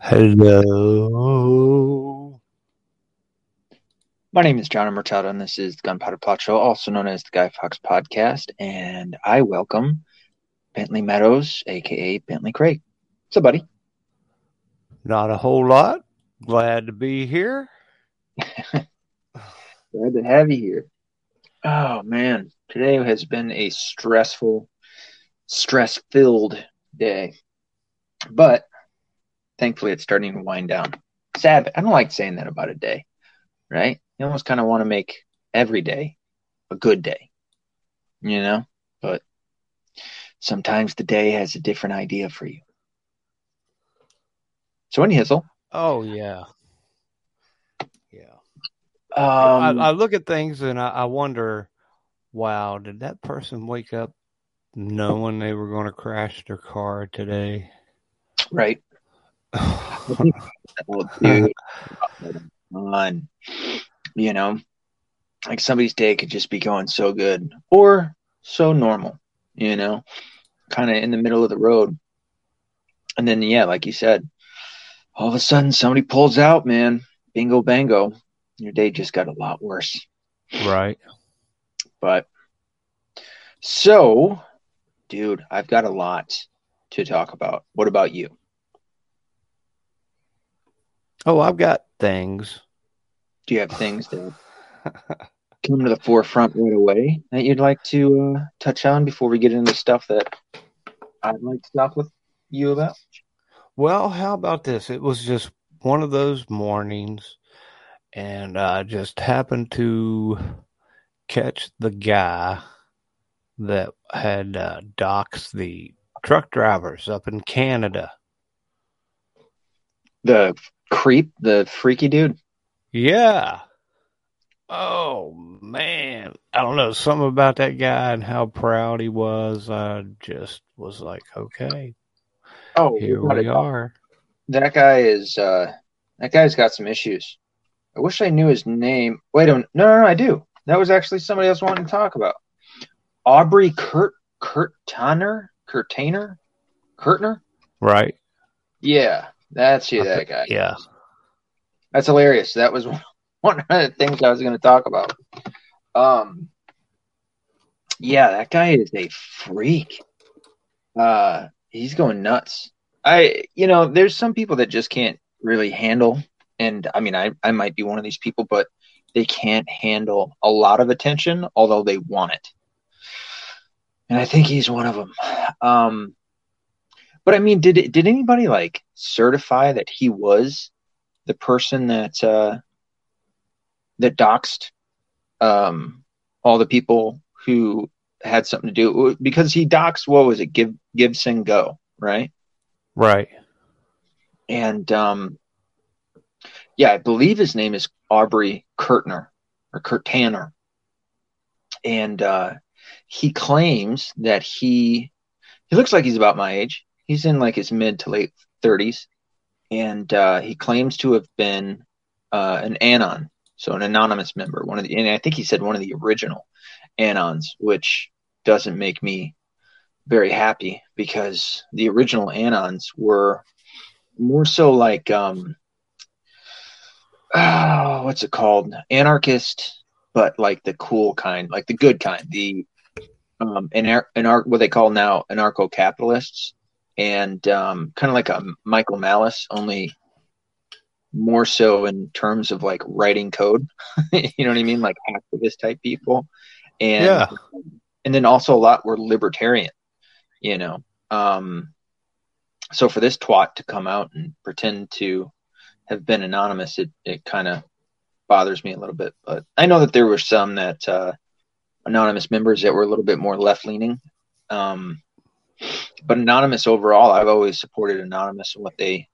Hello. My name is John Murtado, and this is the Gunpowder Plot Show, also known as the Guy Fawkes Podcast. And I welcome Bentley Meadows, aka Bentley Craig. Up, buddy? Not a whole lot. Glad to be here. Glad to have you here. Oh man, today has been a stressful, stress-filled day, but thankfully it's starting to wind down. Sad. I don't like saying that about a day, right? You almost kind of want to make every day a good day, you know? But sometimes the day has a different idea for you. So, any hizzle? Oh yeah, yeah. Um, I, I look at things and I, I wonder, wow, did that person wake up knowing they were going to crash their car today? right. Dude. on. You know, like somebody's day could just be going so good or so normal, you know, kind of in the middle of the road. And then, yeah, like you said, all of a sudden somebody pulls out, man, bingo bango. Your day just got a lot worse. right. But so, dude, I've got a lot to talk about. What about you? Oh, I've got things. Do you have things that come to the forefront right away that you'd like to uh, touch on before we get into stuff that I'd like to talk with you about? Well, how about this? It was just one of those mornings, and I just happened to catch the guy that had uh, doxed the truck drivers up in Canada. The creep, the freaky dude. Yeah. Oh man, I don't know something about that guy and how proud he was. I just was like, okay, Oh, here a we are. That guy is. Uh, that guy's got some issues. I wish I knew his name. Wait a minute. No, no, no, I do. That was actually somebody else wanting to talk about. Aubrey Kurt Kurt Tanner Kirtaner Kurtner. Right? Yeah, that's you. That guy. Yeah. That's hilarious. That was one of the things I was going to talk about. Um, yeah, that guy is a freak. Uh, he's going nuts. I, you know, there's some people that just can't really handle, and I mean, I, I might be one of these people, but they can't handle a lot of attention, although they want it. And I think he's one of them. Um, but I mean, did it, did anybody like certify that he was the person that uh, that doxed um, all the people who had something to do because he doxed what was it give GiveSendGo right Right. and um, yeah I believe his name is Aubrey Kurtner or Kurt Tanner. and uh, he claims that he he looks like he's about my age he's in like his mid to late 30s and uh, he claims to have been uh, an anon so an anonymous member one of the and i think he said one of the original anons which doesn't make me very happy because the original anons were more so like um oh, what's it called? Anarchist but like the cool kind like the good kind the um anar- anar- what they call now anarcho-capitalists and um kind of like a michael malice only more so in terms of like writing code. You know what i mean? Like activist type people. And Yeah. and then also a lot were libertarian you know? Um so for this twat to come out and pretend to have been anonymous it it kind of bothers me a little bit. But i know that there were some that uh anonymous members that were a little bit more left leaning um but anonymous overall i've always supported anonymous and what they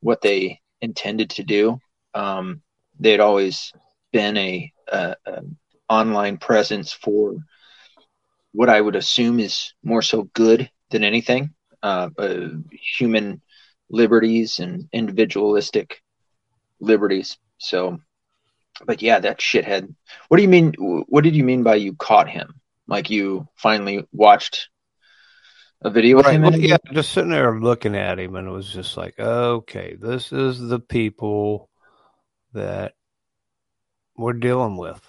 what they intended to do um they'd always been a, a, a online presence for what I would assume is more so good than anything uh, uh, human liberties and individualistic liberties. So, but yeah, that shithead. What do you mean? What did you mean by you caught him? Like you finally watched a video of Right. him. In it? yeah, just sitting there looking at him, and it was just like, okay, this is the people that we're dealing with.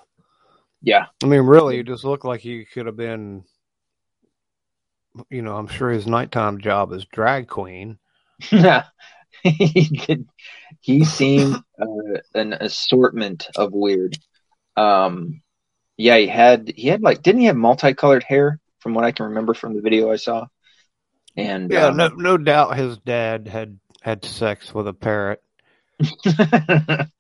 Yeah. I mean, really, he just looked like he could have been, you know, I'm sure his nighttime job is drag queen. Yeah, he did. He seemed uh, an assortment of weird. Um, yeah, he had he had like didn't he have multicolored hair from what I can remember from the video I saw? And Yeah, um, no, no doubt his dad had had sex with a parrot.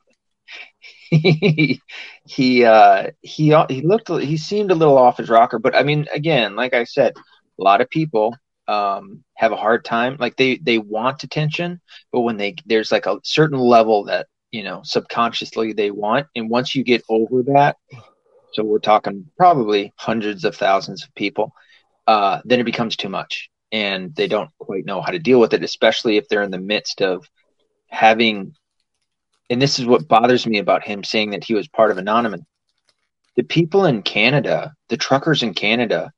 he he uh he he looked he seemed a little off his rocker but i mean again like i said a lot of people um have a hard time like they they want attention but when they there's like a certain level that you know subconsciously they want and once you get over that so we're talking probably hundreds of thousands of people uh then it becomes too much and they don't quite know how to deal with it especially if they're in the midst of having and this is what bothers me about him saying that he was part of Anonymous. The people in Canada, the truckers in Canada,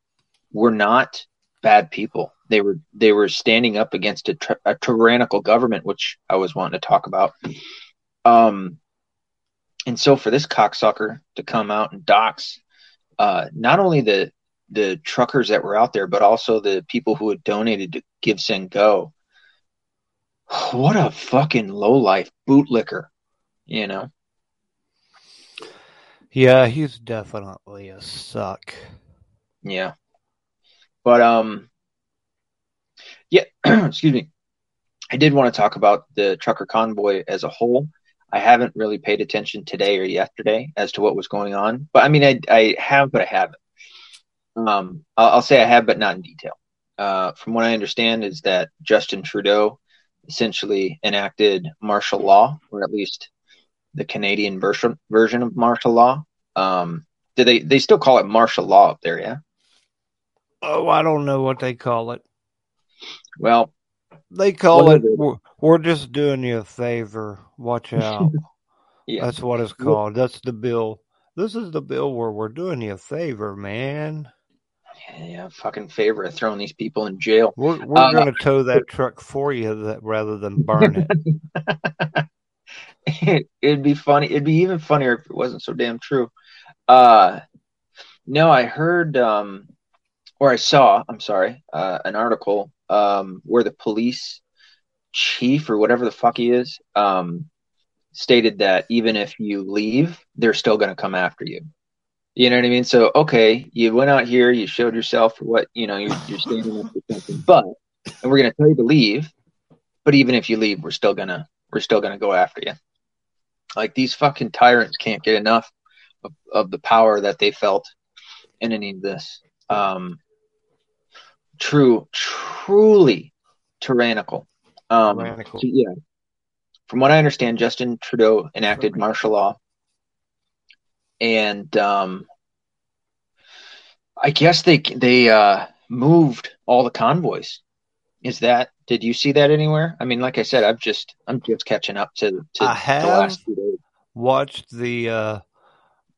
were not bad people. They were they were standing up against a, tr- a tyrannical government, which I was wanting to talk about. Um, and so for this cocksucker to come out and dox uh, not only the the truckers that were out there, but also the people who had donated to GiveSendGo. What a fucking low life bootlicker you know? Yeah, he's definitely a suck. yeah. But um yeah excuse me. I did want to talk about the trucker convoy as a whole. I haven't really paid attention today or yesterday as to what was going on but i mean i, I have but i haven't um I'll, I'll say i have but not in detail uh from what i understand is that justin trudeau essentially enacted martial law or at least the Canadian version version of martial law. Um, do they they still call it martial law up there? Yeah. Oh, I don't know what they call it. Well, They call What it, is it? we're, we're just doing you a favor. Watch out. yeah. That's what it's called. That's the bill. This is the bill where we're doing you a favor, man. Yeah, fucking favor of throwing these people in jail. We're we're Uh, gonna tow that truck for you that rather than burn it. It'd be funny. It'd be even funnier if it wasn't so damn true. Uh, no, I heard um, or I saw. I'm sorry, uh, an article um, where the police chief or whatever the fuck he is um, stated that even if you leave, they're still going to come after you. You know what I mean? So, okay, you went out here, you showed yourself for what you know, you're, you're standing up for something, but and we're going to tell you to leave. But even if you leave, we're still gonna we're still gonna go after you. Like these fucking tyrants can't get enough of, of the power that they felt in any of this. Um, true, truly tyrannical. Um, Tyrannical. so, yeah. From what I understand, Justin Trudeau enacted martial law, and um, I guess they they uh, moved all the convoys. Is that? Did you see that anywhere? I mean, like I said, I've just I'm just catching up to to I the last few days. Watched the uh,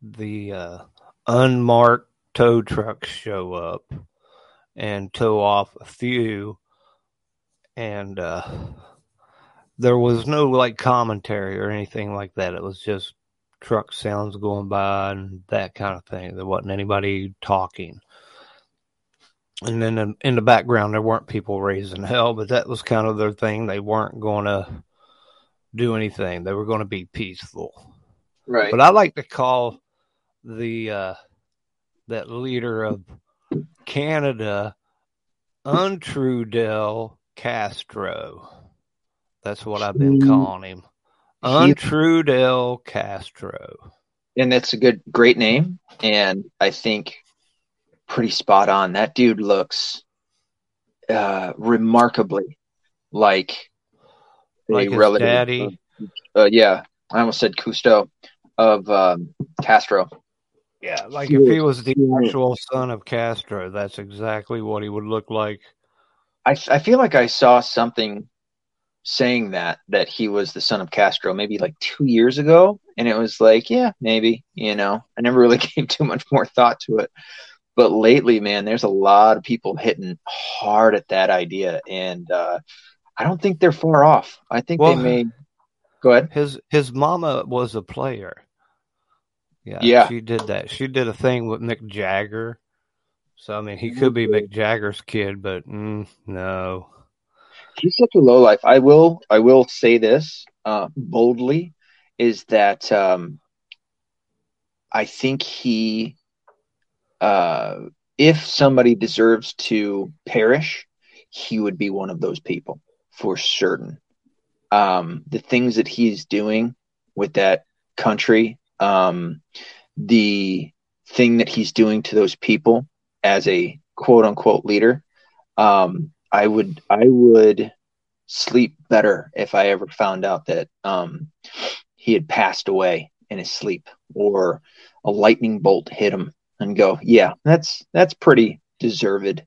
the uh, unmarked tow trucks show up and tow off a few, and uh, there was no like commentary or anything like that. It was just truck sounds going by and that kind of thing. There wasn't anybody talking. And then in, in the background, there weren't people raising hell, but that was kind of their thing. They weren't going to do anything. They were going to be peaceful. Right. But I like to call the uh, that leader of Canada Untrudel Castro. That's what I've been calling him. Untrudel Castro. and that's a good, great name, and I think pretty spot on. That dude looks uh, remarkably like a Like his relative. daddy. Uh, yeah, I almost said Cousteau of um, Castro. Yeah, like if he was the actual son of Castro, that's exactly what he would look like. I, I feel like I saw something saying that that he was the son of Castro maybe like two years ago, and it was like, yeah, maybe. You know, I never really gave too much more thought to it. but lately, man, there's a lot of people hitting hard at that idea, and uh, I don't think they're far off. I think Well, they may. Go ahead. His his mama was a player. Yeah, Yeah. she did that. She did a thing with Mick Jagger. So I mean, he could be Mick Jagger's kid, but mm, no. He's such a low life. I will. I will say this uh, boldly: is that um, I think he, uh, if somebody deserves to perish, he would be one of those people for certain. Um, the things that he's doing with that country, um, the thing that he's doing to those people as a quote unquote leader, um, I would I would sleep better if I ever found out that um, he had passed away in his sleep or a lightning bolt hit him and go, yeah, that's that's pretty deserved.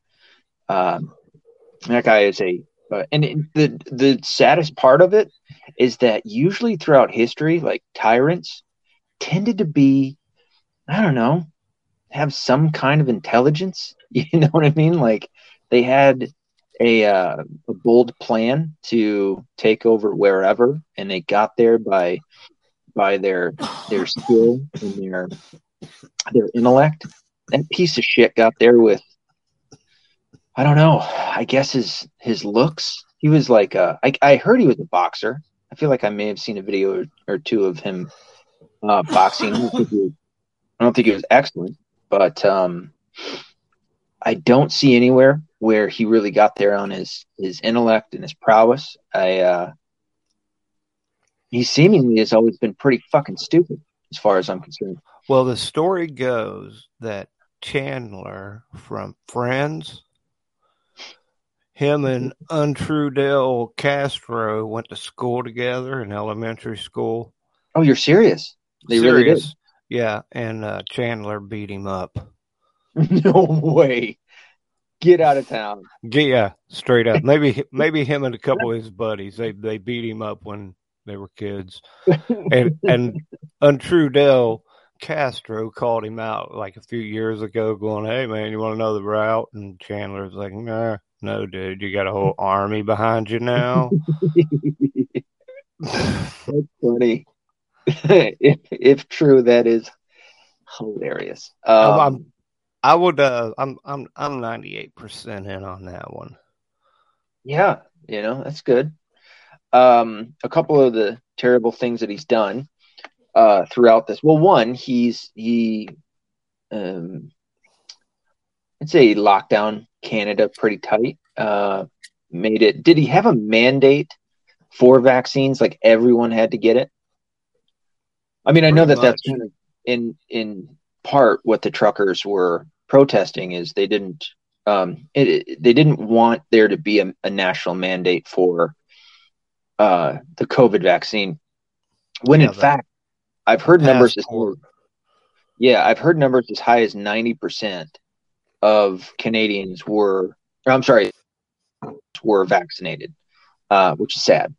Um, that guy is a uh, and it, the the saddest part of it is that usually throughout history, like tyrants tended to be, I don't know, have some kind of intelligence. You know what I mean? Like they had a uh, a bold plan to take over wherever, and they got there by by their their skill and their their intellect. That piece of shit got there with I don't know. I guess his his looks. He was like uh, I I heard he was a boxer. I feel like I may have seen a video or, or two of him uh, boxing. I don't think he was, I don't think he was excellent, but um, I don't see anywhere where he really got there on his his intellect and his prowess. I uh, he seemingly has always been pretty fucking stupid as far as I'm concerned. Well, the story goes that Chandler from Friends, him and Untrudel Castro went to school together in elementary school. Oh, you're serious? They really did. Yeah, and uh, Chandler beat him up. no way. Get out of town. Yeah, straight up. Maybe maybe him and a couple of his buddies they they beat him up when they were kids. And and Untrudel Castro called him out like a few years ago, going, "Hey man, you want to know the route?" And Chandler's like, "Nah, no, dude, you got a whole army behind you now." That's funny. if, if true, that is hilarious. Um, I'm- I would. Uh, I'm. I'm. I'm 98 percent in on that one. yeah, you know, that's good. Um, a couple of the terrible things that he's done uh, throughout this. Well, one, he's he, um, I'd say he locked down Canada pretty tight. Uh, made it. Did he have a mandate for vaccines? Like everyone had to get it. I mean, I know that Pretty that's kind of in in part what the truckers were protesting is they didn't um it, it- they didn't want there to be a, a national mandate for uh the COVID vaccine. When Yeah, in fact I've heard numbers as yeah I've heard numbers as high as 90% of Canadians were I'm sorry were vaccinated uh which is sad.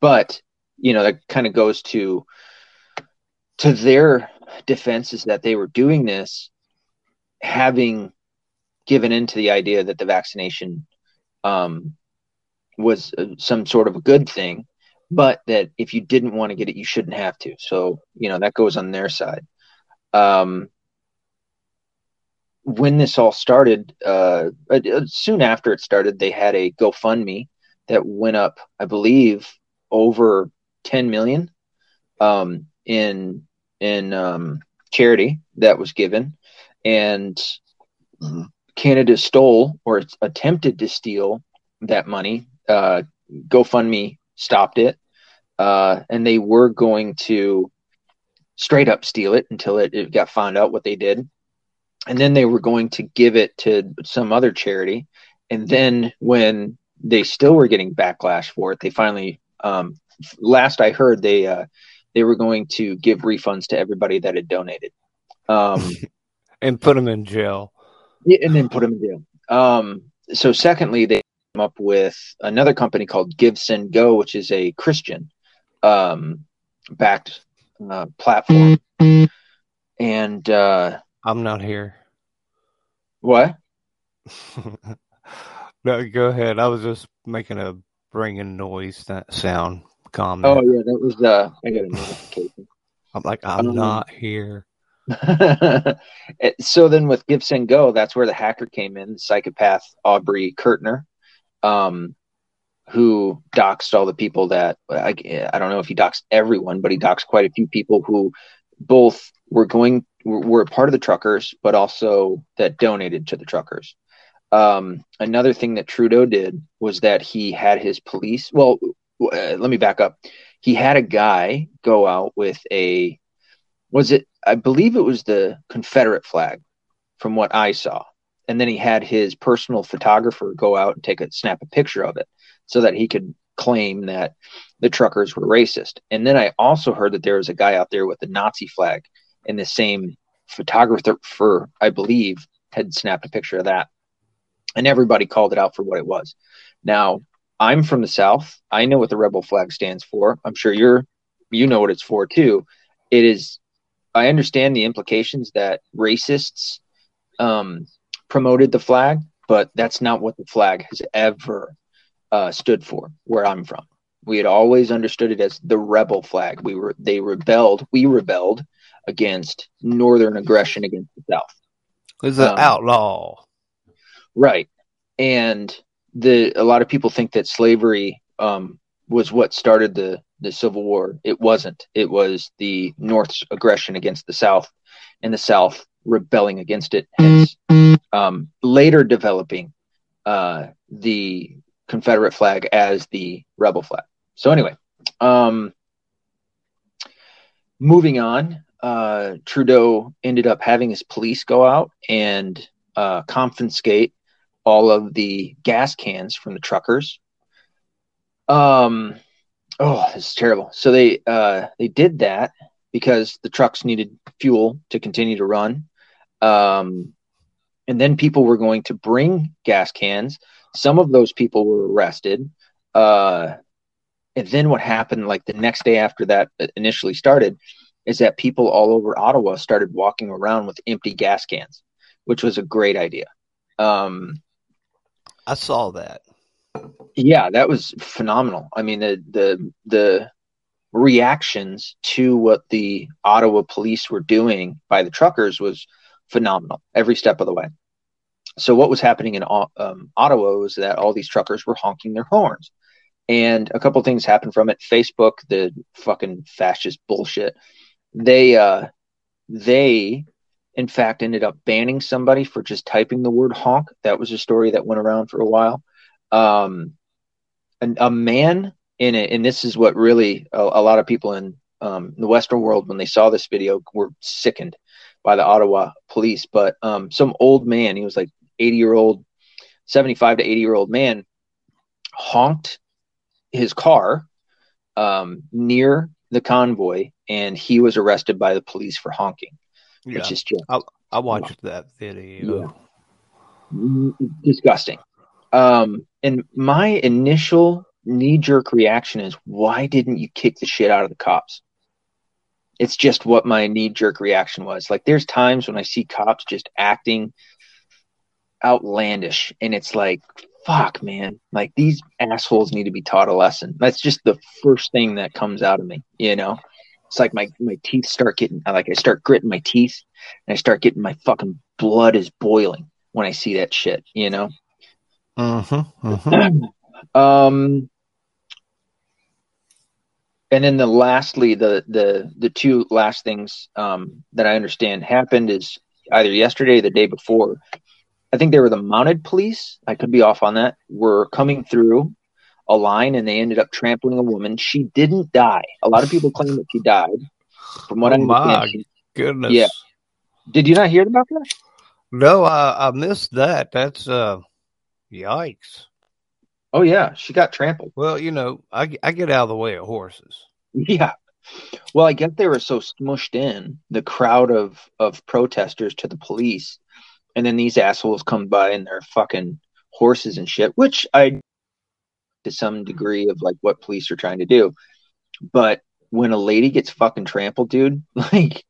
But you know that kind of goes to to their defense is that they were doing this having given into the idea that the vaccination um, was uh, some sort of a good thing, but that if you didn't want to get it, you shouldn't have to. So, you know, that goes on their side. Um, when this all started, uh, uh, soon after it started, they had a GoFundMe that went up, I believe, over 10 million um, in in um, charity that was given, and Canada stole or attempted to steal that money. Uh, GoFundMe stopped it, uh, and they were going to straight up steal it until it, it got found out what they did, and then they were going to give it to some other charity, and then when they still were getting backlash for it, they finally, um, last I heard, they uh, they were going to give refunds to everybody that had donated. Um, and put him in jail. yeah, and then put them in jail. Um, so, secondly, they came up with another company called GiveSendGo, which is a Christian um, backed uh, platform. And uh, I'm not here. What? no, go ahead. I was just making a ringing noise that sound. Calm. Oh yeah, that was uh I got a notification. I'm like, I'm um, not here. so then with GiveSendGo, that's where the hacker came in, psychopath Aubrey Kurtner, um, who doxed all the people that I, I don't know if he doxed everyone, but he doxed quite a few people who both were going were part of the truckers, but also that donated to the truckers. Um, another thing that Trudeau did was that he had his police. Well, uh, let me back up. He had a guy go out with a was it I believe it was the Confederate flag from what I saw. And then he had his personal photographer go out and take a snap a picture of it so that he could claim that the truckers were racist. And then I also heard that there was a guy out there with the Nazi flag and the same photographer, for I believe, had snapped a picture of that. And everybody called it out for what it was. Now, I'm from the South. I know what the rebel flag stands for. I'm sure you're you know what it's for too. It is I understand the implications that racists um, promoted the flag, but that's not what the flag has ever uh, stood for where I'm from. We had always understood it as the rebel flag. We were they rebelled. We rebelled against northern aggression against the South. It was an um, outlaw, right? And the a lot of people think that slavery um, was what started the the Civil War. It wasn't. It was the North's aggression against the South, and the South rebelling against it. Hence, um, later developing uh, the Confederate flag as the rebel flag. So anyway, um, moving on. Uh, Trudeau ended up having his police go out and uh, confiscate all of the gas cans from the truckers. Um, oh, this is terrible. So they uh, they did that because the trucks needed fuel to continue to run. Um, and then people were going to bring gas cans. Some of those people were arrested. Uh, and then what happened, like the next day after that initially started, is that people all over Ottawa started walking around with empty gas cans, which was a great idea. Um, I saw that. Yeah, that was phenomenal. I mean, the the the reactions to what the Ottawa police were doing by the truckers was phenomenal every step of the way. So what was happening in um, Ottawa was that all these truckers were honking their horns, and a couple things happened from it. Facebook, the fucking fascist bullshit, they uh, they in fact ended up banning somebody for just typing the word honk. That was a story that went around for a while. Um, a, a man in it, and this is what really a, a lot of people in um, the Western world, when they saw this video, were sickened by the Ottawa police. But um, some old man, he was like 80 year old, 75 to 80 year old man, honked his car um, near the convoy, and he was arrested by the police for honking yeah. which is just I, I watched that video. Yeah. Disgusting. Um, and my initial knee jerk reaction is, why didn't you kick the shit out of the cops? It's just what my knee jerk reaction was. Like, there's times when I see cops just acting outlandish, and it's like, fuck, man. Like, these assholes need to be taught a lesson. That's just the first thing that comes out of me, you know? It's like my, my teeth start getting like I start gritting my teeth and I start getting my fucking blood is boiling when I see that shit, you know? Mm-hmm, mm-hmm. um and then the lastly the the the two last things um that I understand happened is either yesterday or the day before. I think they were the mounted police. I could be off on that. Were coming through a line and they ended up trampling a woman. She didn't die. A lot of people claim that she died. From what oh I understand, my goodness. Yeah. Did you not hear about that? No, I, I missed that. That's uh, yikes. Oh yeah, she got trampled. Well, you know, I I get out of the way of horses. Yeah. Well, I guess they were so smushed in the crowd of of protesters to the police, and then these assholes come by and they're fucking horses and shit, which I to some degree of like what police are trying to do. But when a lady gets fucking trampled, dude, like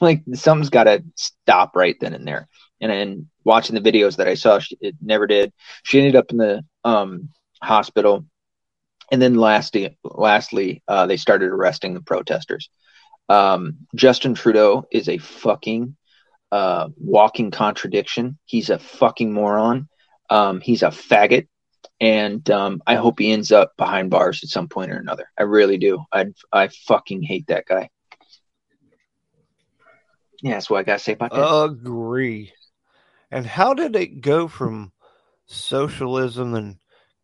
like something's got to stop right then and there. And then watching the videos that I saw, she, it never did. She ended up in the um, hospital, and then lastly, lastly, uh, they started arresting the protesters. Um, Justin Trudeau is a fucking uh, walking contradiction. He's a fucking moron. Um, he's a faggot, and um, I hope he ends up behind bars at some point or another. I really do. I I fucking hate that guy. Yeah, that's what I gotta say about that. Agree. And how did it go from socialism and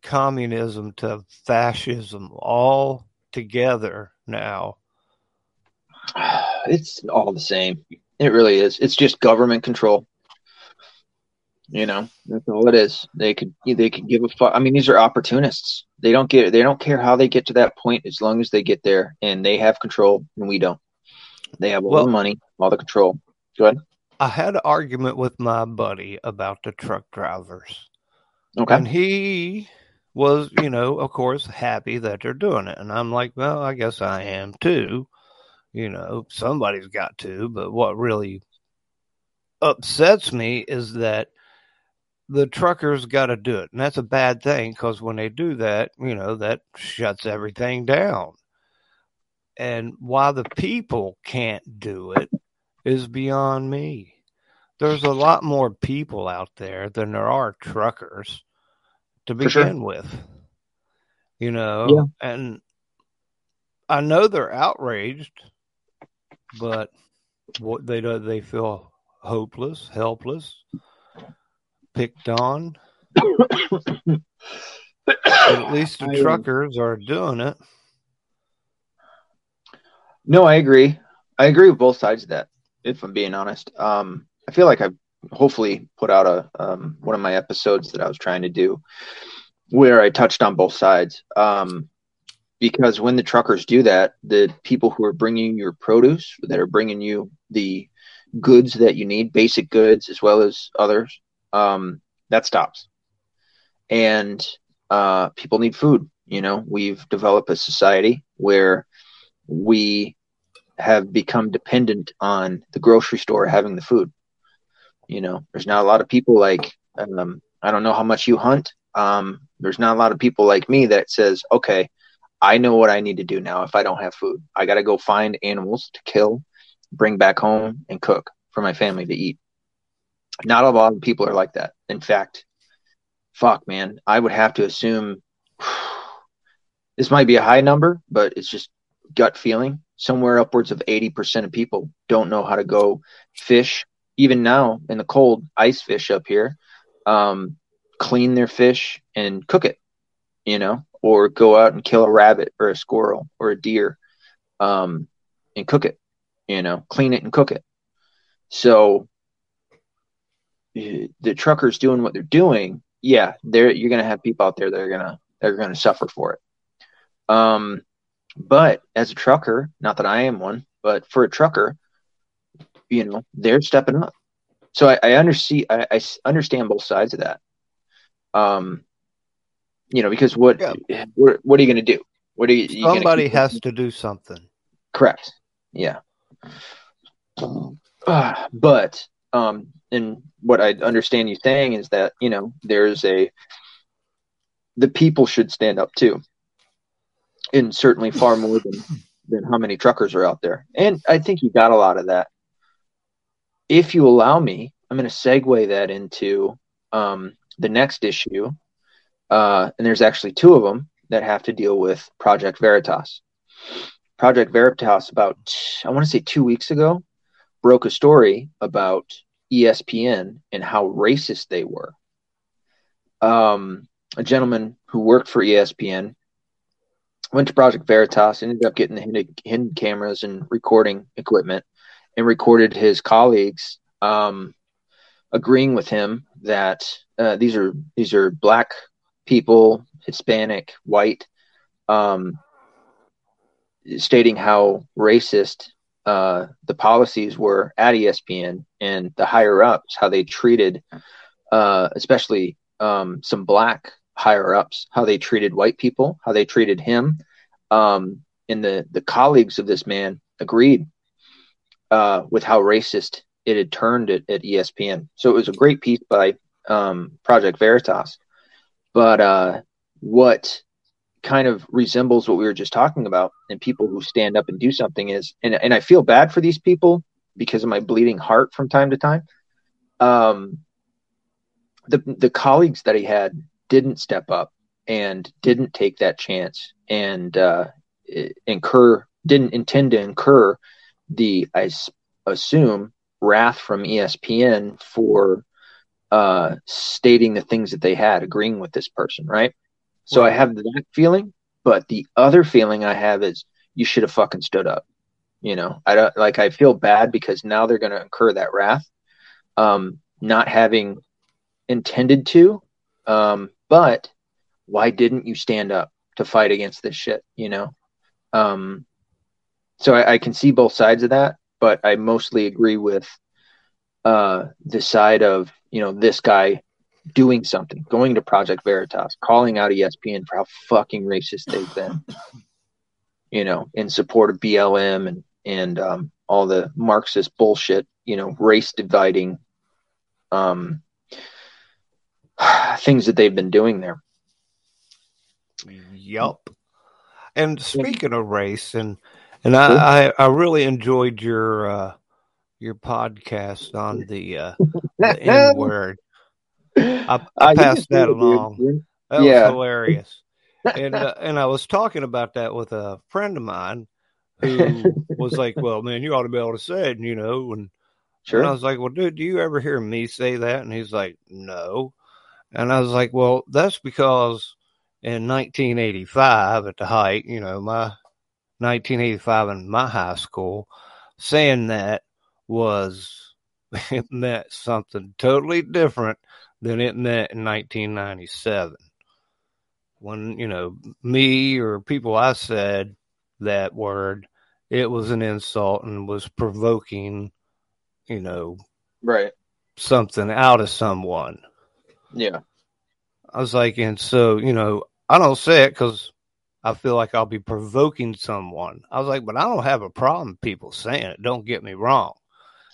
communism to fascism all together now? It's all the same. It really is. It's just government control. You know, that's all it is. They could they could give a fuck. I mean, these are opportunists. They don't get they don't care how they get to that point as long as they get there and they have control and we don't. They have all well, the money, all the control. Go ahead. I had an argument with my buddy about the truck drivers. Okay. And he was, you know, of course, happy that they're doing it. And I'm like, well, I guess I am too. You know, somebody's got to. But what really upsets me is that the truckers got to do it. And that's a bad thing because when they do that, you know, that shuts everything down. And why the people can't do it is beyond me. There's a lot more people out there than there are truckers to begin sure. with. You know, yeah. and I know they're outraged, but what they do, they feel hopeless, helpless, picked on. at least the I, truckers are doing it. No, I agree. I agree with both sides of that if I'm being honest. Um, I feel like I've hopefully put out a um, one of my episodes that I was trying to do where I touched on both sides. Um, because when the truckers do that, the people who are bringing your produce, that are bringing you the goods that you need, basic goods as well as others, um, that stops. And uh, people need food. You know, we've developed a society where we have become dependent on the grocery store having the food. You know, there's not a lot of people like um, I don't know how much you hunt. Um, there's not a lot of people like me that says, okay, I know what I need to do now if I don't have food. I got to go find animals to kill, bring back home, and cook for my family to eat. Not a lot of people are like that. In fact, fuck, man, I would have to assume this might be a high number, but it's just gut feeling somewhere upwards of 80% of people don't know how to go fish. Even now in the cold ice fish up here um, clean their fish and cook it you know or go out and kill a rabbit or a squirrel or a deer um, and cook it you know clean it and cook it. So the truckers doing what they're doing yeah they're you're gonna have people out there that are gonna they're gonna suffer for it. Um but as a trucker, not that I am one, but for a trucker, you know, they're stepping up. So I, I understand. I, I, understand both sides of that. Um, you know, because what yeah. what, what are you going to do? What are you? you Somebody has to do something. Correct. Yeah. Uh, but um, and what I understand you saying is that you know there's a the people should stand up too and certainly far more than than how many truckers are out there. And I think you got a lot of that. If you allow me, I'm going to segue that into um, the next issue, uh, and there's actually two of them that have to deal with Project Veritas. Project Veritas, about I want to say two weeks ago, broke a story about ESPN and how racist they were. Um, a gentleman who worked for ESPN went to Project Veritas, ended up getting the hidden, hidden cameras and recording equipment, and recorded his colleagues um, agreeing with him that uh, these are these are black people, Hispanic, white, um, stating how racist uh, the policies were at ESPN and the higher ups, how they treated, uh, especially um, some black higher ups, how they treated white people, how they treated him. Um, and the, the colleagues of this man agreed uh, with how racist it had turned at, at ESPN. So it was a great piece by um, Project Veritas. But uh, what kind of resembles what we were just talking about and people who stand up and do something is and, and I feel bad for these people because of my bleeding heart from time to time. Um, the the colleagues that he had didn't step up and didn't take that chance and uh, incur didn't intend to incur the I assume wrath from ESPN for uh, stating the things that they had, agreeing with this person, right? So right. I have that feeling, but the other feeling I have is you should have fucking stood up. You know, I don't like. I feel bad because now they're going to incur that wrath, um, not having intended to. Um, but why didn't you stand up to fight against this shit? You know, um, so I, I can see both sides of that, but I mostly agree with uh, the side of you know this guy doing something, going to Project Veritas, calling out ESPN for how fucking racist they've been, you know, in support of BLM and and um, all the Marxist bullshit, you know, race dividing um, things that they've been doing there. Yup. And speaking of race, and and I, I, I really enjoyed your uh, your podcast on the, uh, the N word. I, I passed that along. That yeah. was hilarious. and uh, and I was talking about that with a friend of mine who was like, "Well, man, you ought to be able to say it," you know. And, sure. and I was like, "Well, dude, do you ever hear me say that?" And he's like, "No." And I was like, "Well, that's because in 1985, at the height, you know, my 1985 in my high school, saying that was it meant something totally different than it meant in 1997. When, you know, me or people I said that word, it was an insult and was provoking, you know, right, something out of someone. Yeah. I was like, and so, you know, I don't say it because I feel like I'll be provoking someone. I was like, but I don't have a problem people saying it. Don't get me wrong.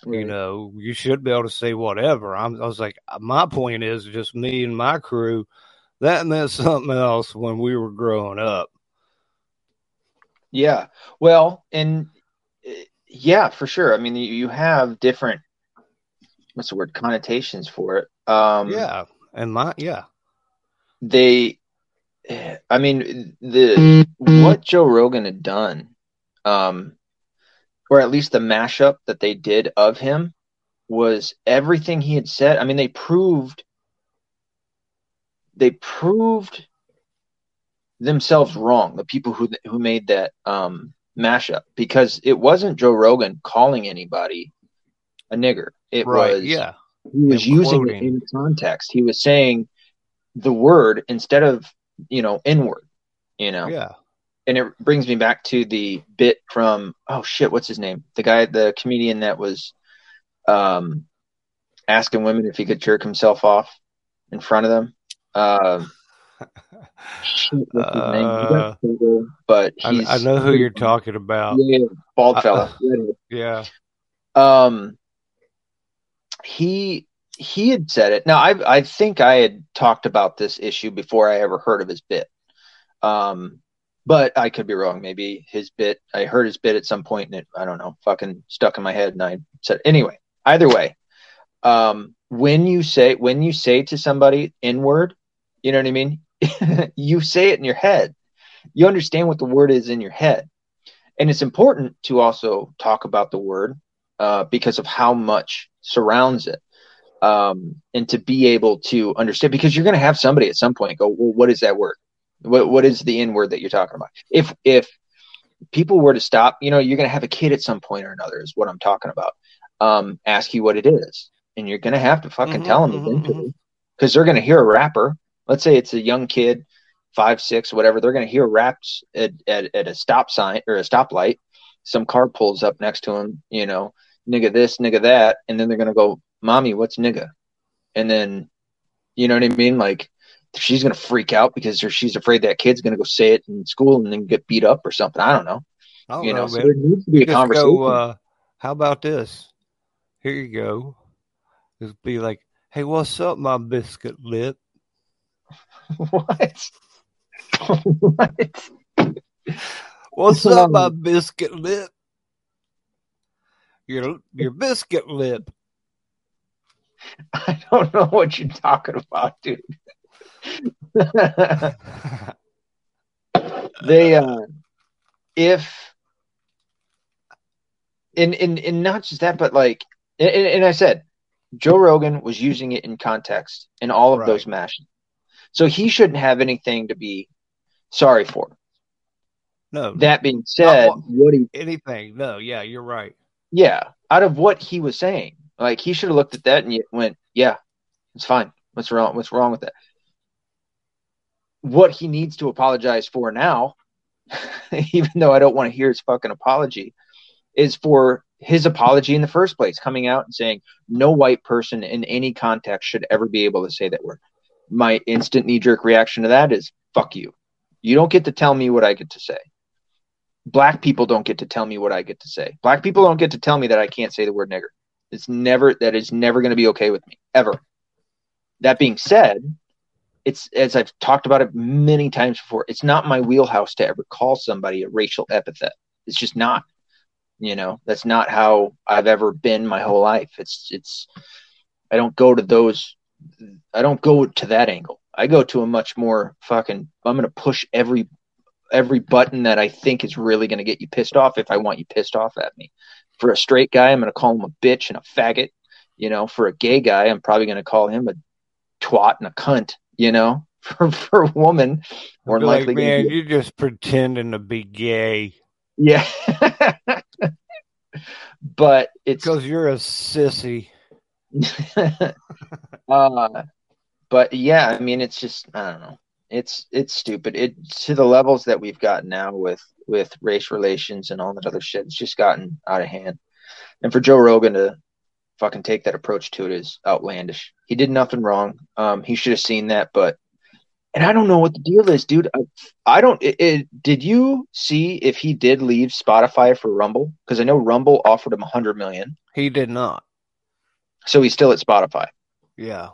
Right. You know, you should be able to say whatever. I'm, I was like, my point is just me and my crew. That meant something else when we were growing up. Yeah. Well, and eh, yeah, for sure. I mean, you have different, what's the word, connotations for it. Um, yeah. And my, yeah. They, I mean, the, what Joe Rogan had done, um, or at least the mashup that they did of him was everything he had said. I mean, they proved they proved themselves wrong. The people who who made that um, mashup because it wasn't Joe Rogan calling anybody a nigger. It right, was yeah. He was using it in context. He was saying the word instead of you know inward. You know. Yeah and it brings me back to the bit from oh shit, what's his name? The guy, the comedian that was um, asking women if he could jerk himself off in front of them. Uh, uh, but I, I, know who you're talking about. Yeah, bald fella. Uh, yeah. Um, he he had said it. Now I I think I had talked about this issue before I ever heard of his bit. Um, but I could be wrong. Maybe his bit, I heard his bit at some point and it, I don't know, fucking stuck in my head. And I said, anyway, either way, um, when you say, when you say to somebody inward, you know what I mean? you say it in your head. You understand what the word is in your head. And it's important to also talk about the word uh, because of how much surrounds it. Um, and to be able to understand, because you're going to have somebody at some point go, well, what is that word? What what is the N word that you're talking about? If if people were to stop, you know, you're going to have a kid at some point or another. Is what I'm talking about. Um, ask you what it is, and you're going to have to fucking mm-hmm, tell them mm-hmm, eventually because mm-hmm. they're going to hear a rapper. Let's say it's a young kid, five, six, whatever. They're going to hear raps at, at, at a stop sign or a stoplight. Some car pulls up next to him, you know, nigga this, nigga that, and then they're to go, "Mommy, what's nigga?" And then, you know what I mean? Like she's to freak out because she's afraid that kid's to go say it in school and then get beat up or something. I don't know. I don't you know, know so there needs to be a conversation. Go, uh, how about this? Here you go. Just be like, hey, what's up, my biscuit lip? what? what? What's up, my biscuit lip? Your your biscuit lip. I don't know what you're talking about, dude. they uh if and, and and not just that, but like and, and I said Joe Rogan was using it in context in all of Right. those matches. So he shouldn't have anything to be sorry for. no, That being said, what- what he anything. No, yeah, you're right. Yeah, out of what he was saying, like he should have looked at that and went, "Yeah, it's fine. What's wrong? What's wrong with that?" What he needs to apologize for now, even though I don't want to hear his fucking apology, is for his apology in the first place, coming out and saying no white person in any context should ever be able to say that word. My instant knee jerk reaction to that is fuck you. You don't get to tell me what I get to say. Black people don't get to tell me what I get to say. Black people don't get to tell me that I can't say the word nigger. It's never that is never going to be okay with me ever. That being said, it's as I've talked about it many times before. It's not my wheelhouse to ever call somebody a racial epithet. It's just not. You know, that's not how I've ever been my whole life. It's it's I don't go to those I don't go to that angle. I go to a much more fucking I'm going to push every every button that I think is really going to get you pissed off if I want you pissed off at me. For a straight guy, I'm going to call him a bitch and a faggot. You know, for a gay guy, I'm probably going to call him a twat and a cunt. You know, for for a woman, more Be than like, likely, man, you're just pretending to be gay yeah. but it's because you're a sissy. uh, but yeah, I mean, it's just I don't know. It's it's stupid. It to the levels that we've got now with with race relations and all that other shit. It's just gotten out of hand. And for Joe Rogan to fucking take that approach to it is outlandish. He did nothing wrong. Um, he should have seen that, but and I don't know what the deal is, dude. I, I don't. It, it, did you see if he did leave Spotify for Rumble? Because I know Rumble offered him a hundred million, He did not. so he's still at Spotify. Yeah.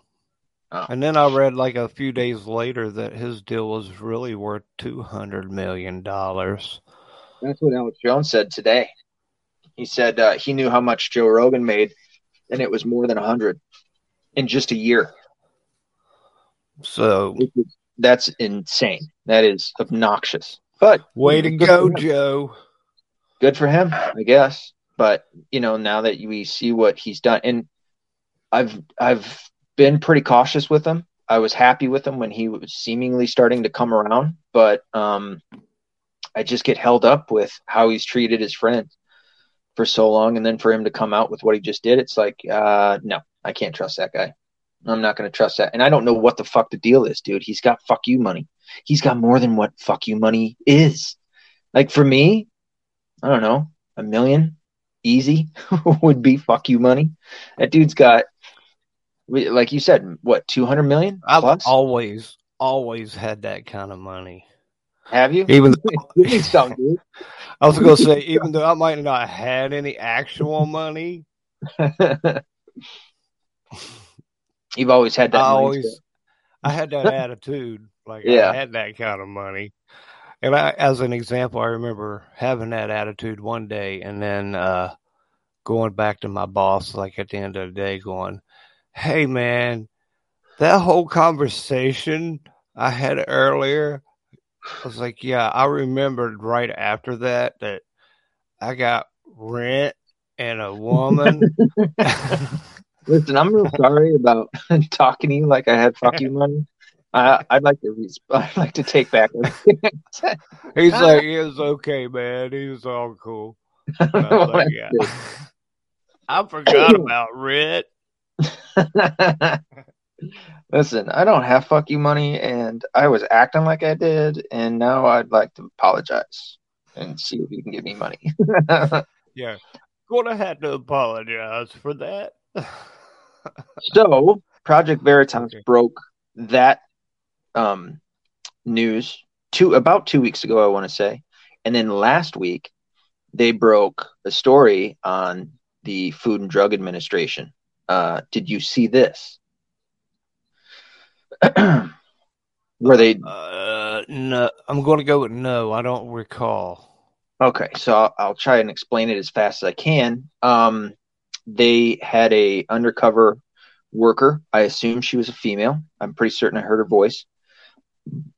Oh. And then I read like a few days later that his deal was really worth two hundred million dollars. That's what Alex Jones said today. He said uh, he knew how much Joe Rogan made, and it was more than a hundred in just a year. So That's insane. That is obnoxious. But way to go. Joe. Good for him, I guess. But you know, now that we see what he's done, and I've I've been pretty cautious with him. I was happy with him when he was seemingly starting to come around, but um, I just get held up with how he's treated his friends for so long, and then for him to come out with what he just did, it's like, uh, no, I can't trust that guy. I'm not going to trust that, and I don't know what the fuck the deal is, dude. He's got fuck you money. He's got more than what fuck you money is. Like for me, I don't know, a million easy would be fuck you money. That dude's got, we- like you said, what two hundred million I've plus? always, always had that kind of money. Have you? Even Give me some, dude. I was gonna say, even though I might not have had any actual money, You've always had that. I mindset. always I had that attitude. Like Yeah. I had that kind of money. And I as an example, I remember having that attitude one day and then uh going back to my boss like at the end of the day going, Hey man, that whole conversation I had earlier, I was like, Yeah, I remembered right after that that I got rent and a woman. Listen, I'm real sorry about talking to you like I had fuck you money. I, I'd like to. Re- I'd like to take back. He's like, it was okay, man. He was all cool. I like, yeah. I forgot about Red. Listen, I don't have fuck you money, and I was acting like I did, and now I'd like to apologize and see if you can give me money. Yeah. Gonna have to apologize for that. so, Project Veritas Okay. broke that um, news two about two weeks ago, I want to say, and then last week they broke a story on the Food and Drug Administration. Uh, did you see this? Were they? Uh, no, I'm going to go with no. I don't recall. Okay, so I'll, I'll try and explain it as fast as I can. Um, they had a undercover worker. I assume she was a female. I'm pretty certain I heard her voice.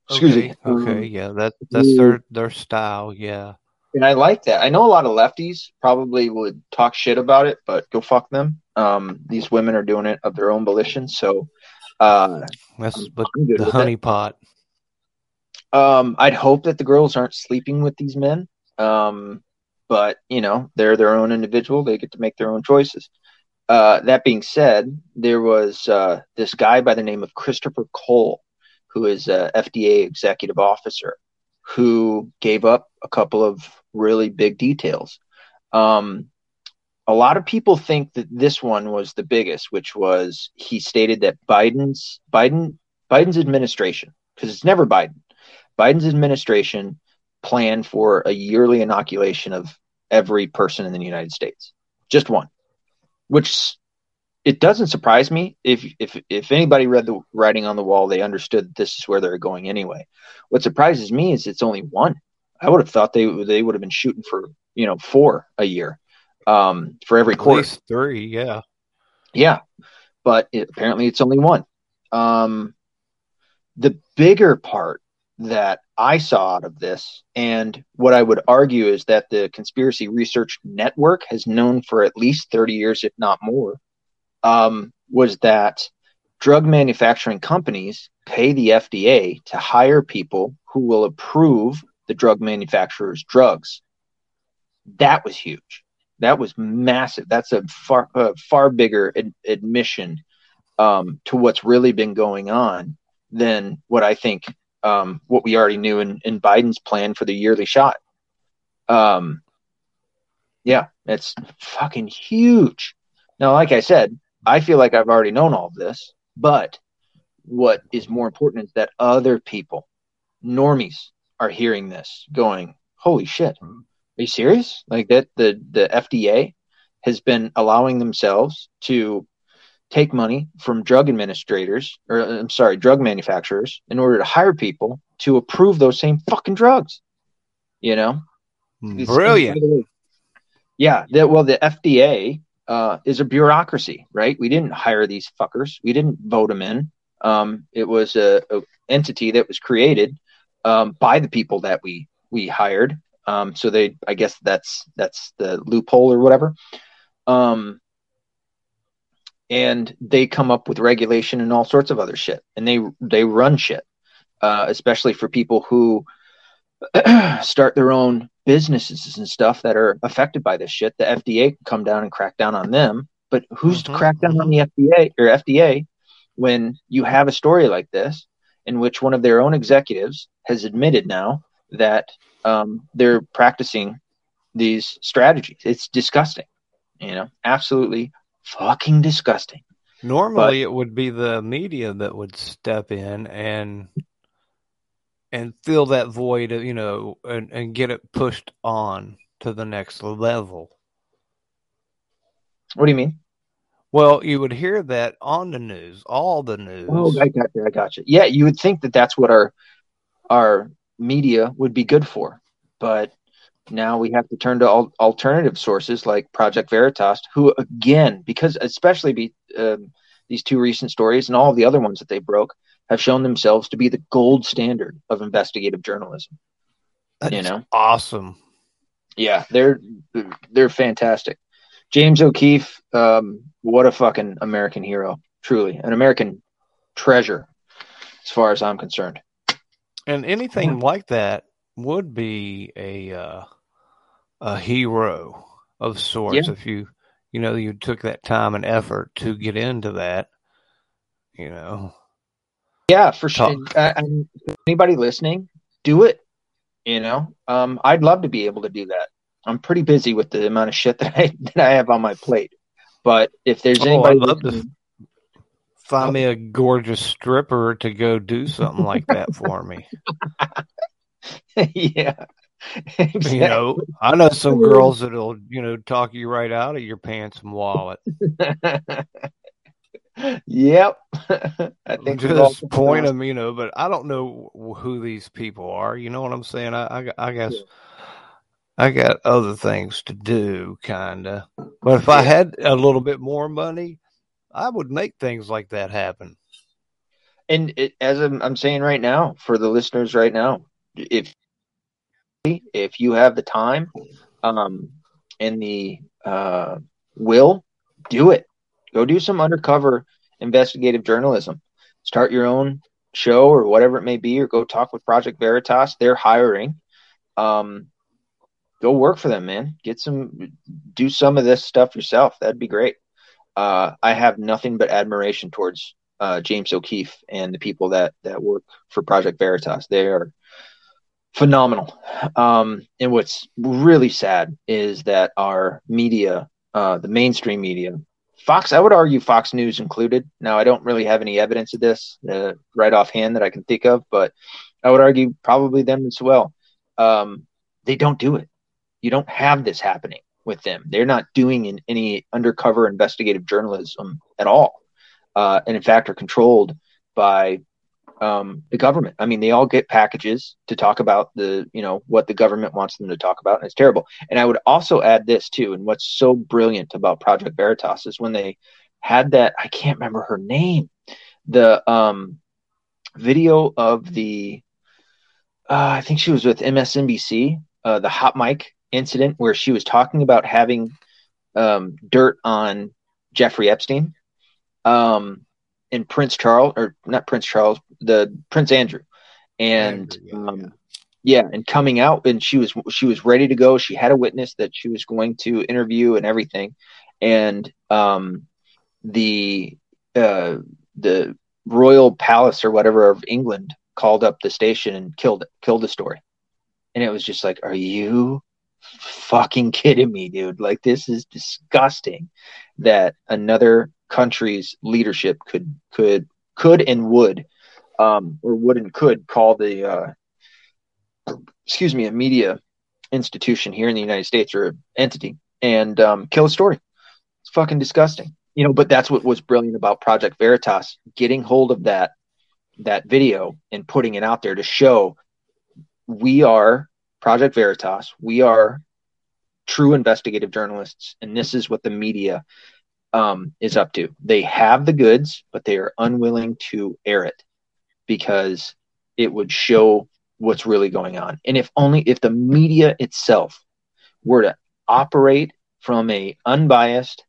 Excuse okay, me. Okay, Um, yeah, that that's their their style. Yeah. and I like that. I know a lot of lefties probably would talk shit about it, but go fuck them. Um, these women are doing it of their own volition, so uh, That's but the honeypot. Um, I'd hope that the girls aren't sleeping with these men. Um, but you know, they're their own individual. They get to make their own choices. Uh, that being said, there was uh, this guy by the name of Christopher Cole, who is a FDA executive officer, who gave up a couple of really big details. Um, a lot of people think that this one was the biggest, which was he stated that Biden's Biden Biden's administration, because it's never Biden, Biden's administration planned for a yearly inoculation of every person in the United States, just one. Which it doesn't surprise me if if if anybody read the writing on the wall, they understood this is where they're going anyway. What surprises me is it's only one. I would have thought they they would have been shooting for you know four a year um, for every course. At quarter. three. Yeah. Yeah, but it, apparently it's only one. Um, the bigger part that I saw out of this, and what I would argue is that the Conspiracy Research Network has known for at least 30 years, if not more, um, was that drug manufacturing companies pay the FDA to hire people who will approve the drug manufacturer's drugs. That was huge. That was massive. That's a far far bigger ad- admission um, to what's really been going on than what I think um, what we already knew in, in Biden's plan for the yearly shot. Um, yeah, it's fucking huge. Now, like I said, I feel like I've already known all of this, but what is more important is that other people, normies, are hearing this, going, "Holy shit, you serious?" Like that, the the FDA has been allowing themselves to take money from drug administrators, or I'm sorry, drug manufacturers, in order to hire people to approve those same fucking drugs. You know, Brilliant. by the way, Yeah, the, well, the FDA uh, is a bureaucracy, right? We didn't hire these fuckers. We didn't vote them in. Um, it was a, a entity that was created um, by the people that we we hired. Um, so they, I guess that's that's the loophole or whatever. Um, and they come up with regulation and all sorts of other shit, and they they run shit, uh, especially for people who start their own businesses and stuff that are affected by this shit. The FDA can come down and crack down on them, but who's to Mhm, crack down on the FDA or FDA when you have a story like this in which one of their own executives has admitted now that um, they're practicing these strategies? It's disgusting, you know, absolutely fucking disgusting. Normally, it would be the media that would step in and and fill that void, you know, and, and get it pushed on to the next level. What do you mean? Well, you would hear that on the news, all the news. Oh, I got you. I got you. Yeah, you would think that that's what our our media would be good for, but now we have to turn to al- alternative sources like Project Veritas, who again, because especially be, um, these two recent stories and all of the other ones that they broke, have shown themselves to be the gold standard of investigative journalism. That's you know? awesome. Yeah, they're they're fantastic. James O'Keefe, um, what a fucking American hero, truly an American treasure, as far as I'm concerned. And anything like that would be a uh, a hero of sorts Yeah. if you you know you took that time and effort to get into that. You know, Yeah, for sure. Talk. Uh, and anybody listening, do it. You know, um, I'd love to be able to do that. I'm pretty busy with the amount of shit that I that I have on my plate. But if there's Oh, anybody, I'd love to listening- find oh. me a gorgeous stripper to go do something like that for me. yeah, exactly. You know, I know some girls that'll, you know, talk you right out of your pants and wallet. yep. I think just point them, you know, but I don't know who these people are. You know what I'm saying? I, I, I guess yeah. I got other things to do, kind of. But if. I had a little bit more money, I would make things like that happen. And it, as I'm, I'm saying right now, for the listeners right now, if if you have the time um, and the uh, will, do it. Go do some undercover investigative journalism. Start your own show or whatever it may be, or go talk with Project Veritas. They're hiring. Um, go work for them, man. Get some, do some of this stuff yourself. That'd be great. Uh, I have nothing but admiration towards uh, James O'Keefe and the people that that work for Project Veritas. They are phenomenal. Um, and what's really sad is that our media, uh, the mainstream media, Fox, I would argue Fox News included. Now, I don't really have any evidence of this uh, right offhand that I can think of, but I would argue probably them as well. Um, they don't do it. You don't have this happening with them. They're not doing in any undercover investigative journalism at all, uh, and in fact are controlled by um, the government. I mean, they all get packages to talk about the, you know, what the government wants them to talk about, and it's terrible. And I would also add this too, and what's so brilliant about Project Veritas is when they had that, I can't remember her name, the um, video of the, uh, I think she was with MSNBC, uh, the hot mic incident where she was talking about having um, dirt on Jeffrey Epstein. Um, and Prince Charles, or not Prince Charles, the Prince Andrew, and Andrew, yeah, um, yeah. yeah, and coming out, and she was she was ready to go. She had a witness that she was going to interview and everything, and um, the uh, the royal palace or whatever of England called up the station and killed it, killed the story, and it was just like, are you fucking kidding me, dude? Like this is disgusting that another country's leadership could could could and would um, or would and could call the uh, excuse me a media institution here in the United States or entity and um, kill a story. It's fucking disgusting, you know. But that's what was brilliant about Project Veritas, getting hold of that that video and putting it out there to show we are Project Veritas. We are true investigative journalists, and this is what the media um, is up to. They have the goods, but they are unwilling to air it because it would show what's really going on. And if only if the media itself were to operate from a unbiased,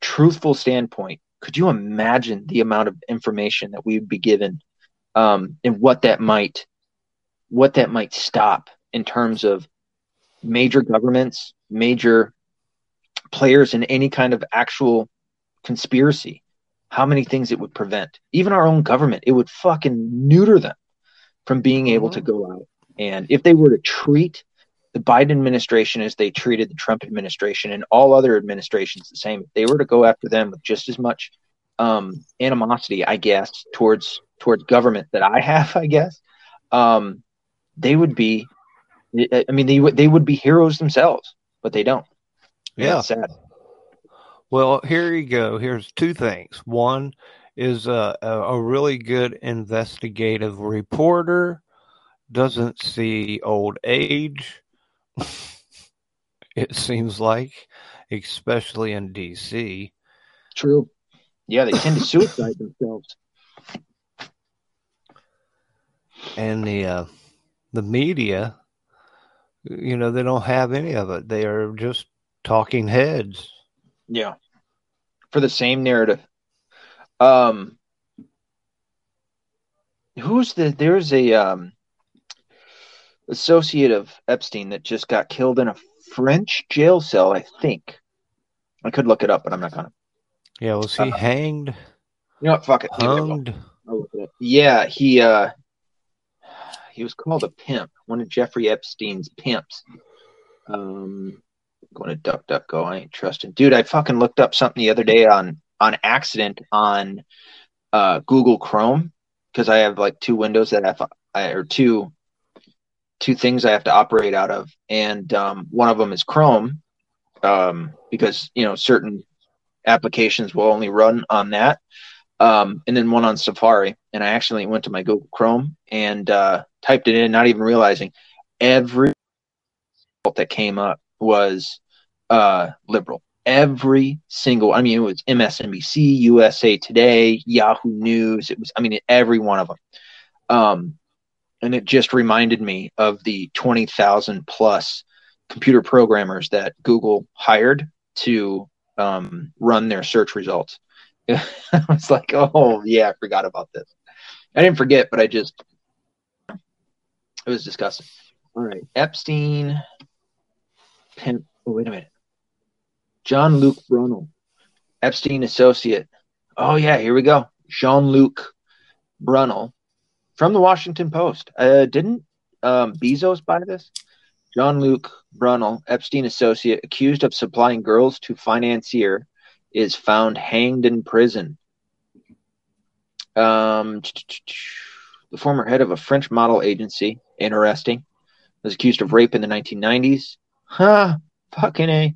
truthful standpoint, could you imagine the amount of information that we would be given um, and what that might what that might stop in terms of major governments, major players in any kind of actual conspiracy, how many things it would prevent. Even our own government, it would fucking neuter them from being mm-hmm. able to mm-hmm. go out. And if they were to treat the Biden administration as they treated the Trump administration and all other administrations the same, if they were to go after them with just as much um, animosity, I guess, towards towards government that I have, I guess, um, they would be. I mean, they would they would be heroes themselves, but they don't. Yeah, sad. Well, here you go. Here's two things. One is a, a really good investigative reporter doesn't see old age. it seems like, especially in DC. True. Yeah, they tend to suicide themselves. And the uh, the media, you know, they don't have any of it. They are just talking heads. Yeah. For the same narrative. Um who's the there's a um associate of Epstein that just got killed in a French jail cell, I think. I could look it up, but I'm not gonna. Yeah, was he uh, hanged? You know what? Fuck it. Hunged. Yeah, he uh he was called a pimp, one of Jeffrey Epstein's pimps. Um going to DuckDuckGo. I ain't trusting, dude. I fucking looked up something the other day on on accident on uh, Google Chrome because I have like two windows that have I, or two two things I have to operate out of, and um, one of them is Chrome, um, because you know certain applications will only run on that, um, and then one on Safari. And I actually went to my Google Chrome and uh, typed it in, not even realizing every result that came up was uh, liberal. Every single, I mean, it was MSNBC, USA Today, Yahoo News. It was, I mean, every one of them. Um, and it just reminded me of the 20,000 plus computer programmers that Google hired to um, run their search results. I was like, oh, yeah, I forgot about this. I didn't forget, but I just, it was disgusting. All right. Epstein. Pen, oh, wait a minute. John Luke Brunel, Epstein associate. Oh, yeah, here we go. Jean Luc Brunel from the Washington Post. Uh, didn't um, Bezos buy this? John Luc Brunel, Epstein associate, accused of supplying girls to financier, is found hanged in prison. Um, the former head of a French model agency, interesting, was accused of rape in the 1990s. Huh, fucking A.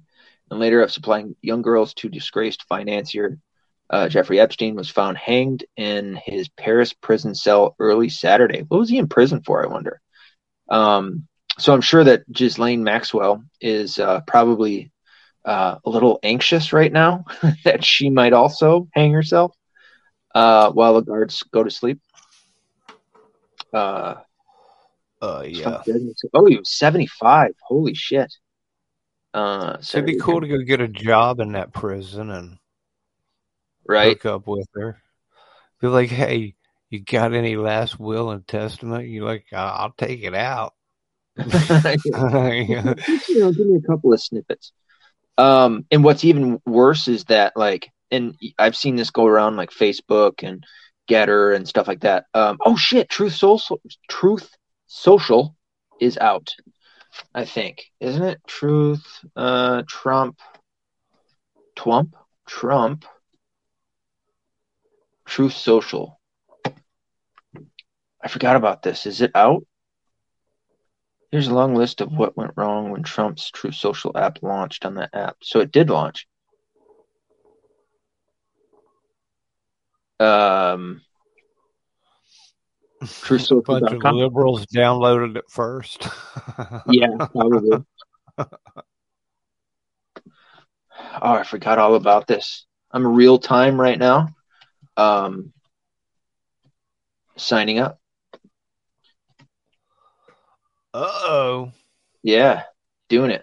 And later of supplying young girls to disgraced financier uh, Jeffrey Epstein was found hanged in his Paris prison cell early Saturday. What was he in prison for? I wonder. Um, so I'm sure that Ghislaine Maxwell is uh, probably uh, a little anxious right now that she might also hang herself uh, while the guards go to sleep. Uh, uh yeah. Oh, he was 75. Holy shit. Uh, so it'd be cool to go get a job in that prison and right hook up with her. Be like, hey, you got any last will and testament? You like, I'll take it out. you know, give me a couple of snippets. Um, and what's even worse is that like, and I've seen this go around like Facebook and GETTR and stuff like that. Um, oh shit, Truth Social, Truth Social is out. I think, isn't it? Truth, uh, Trump, Twump, Trump Truth Social. I forgot about this. Is it out? Here's a long list of what went wrong when Trump's Truth Social app launched on that app. So it did launch. Um. A bunch of liberals downloaded it first. yeah, probably. oh, I forgot all about this. I'm real time right now um, signing up. Uh oh. Yeah, doing it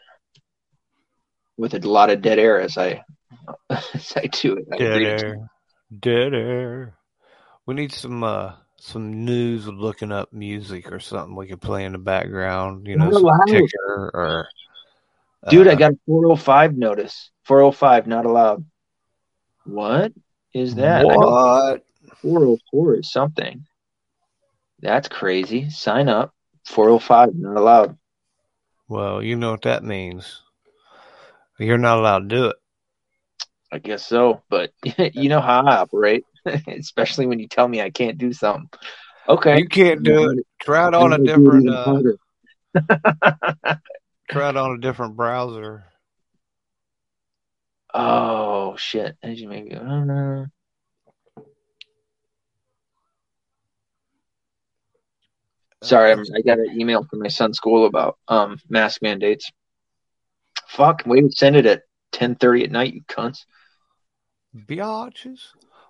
with a lot of dead air as I as I do it. dead air, dead air. We need some uh some news looking up music or something we could play in the background. You know, ticker or. Dude, uh, I got a 405 notice. 405 not allowed. What? is that? What? 404 is something. That's crazy. Sign up. 405, not allowed. Well, you know what that means. You're not allowed to do it. I guess so, but you know how I operate, especially when you tell me I can't do something. Okay. You can't do it. Try it on a different uh, try it on a different browser. Oh shit! As you maybe know. Sorry, I'm, i got an email from my son's school about um, mask mandates. Fuck, we send it at ten thirty at night, you cunts. Biatches.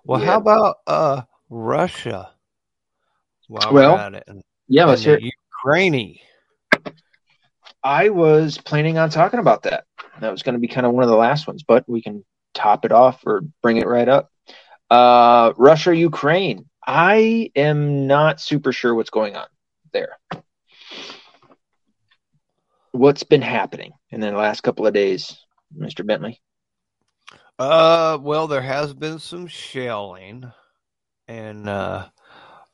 Well, yeah. how about uh, Russia? While well, at it, and, yeah, let's hear Ukraine. I was planning on talking about that. That was going to be kind of one of the last ones, but we can top it off or bring it right up. Uh, Russia, Ukraine. I am not super sure what's going on there. What's been happening in the last couple of days, Mr. Bentley? Uh, well, there has been some shelling, and uh,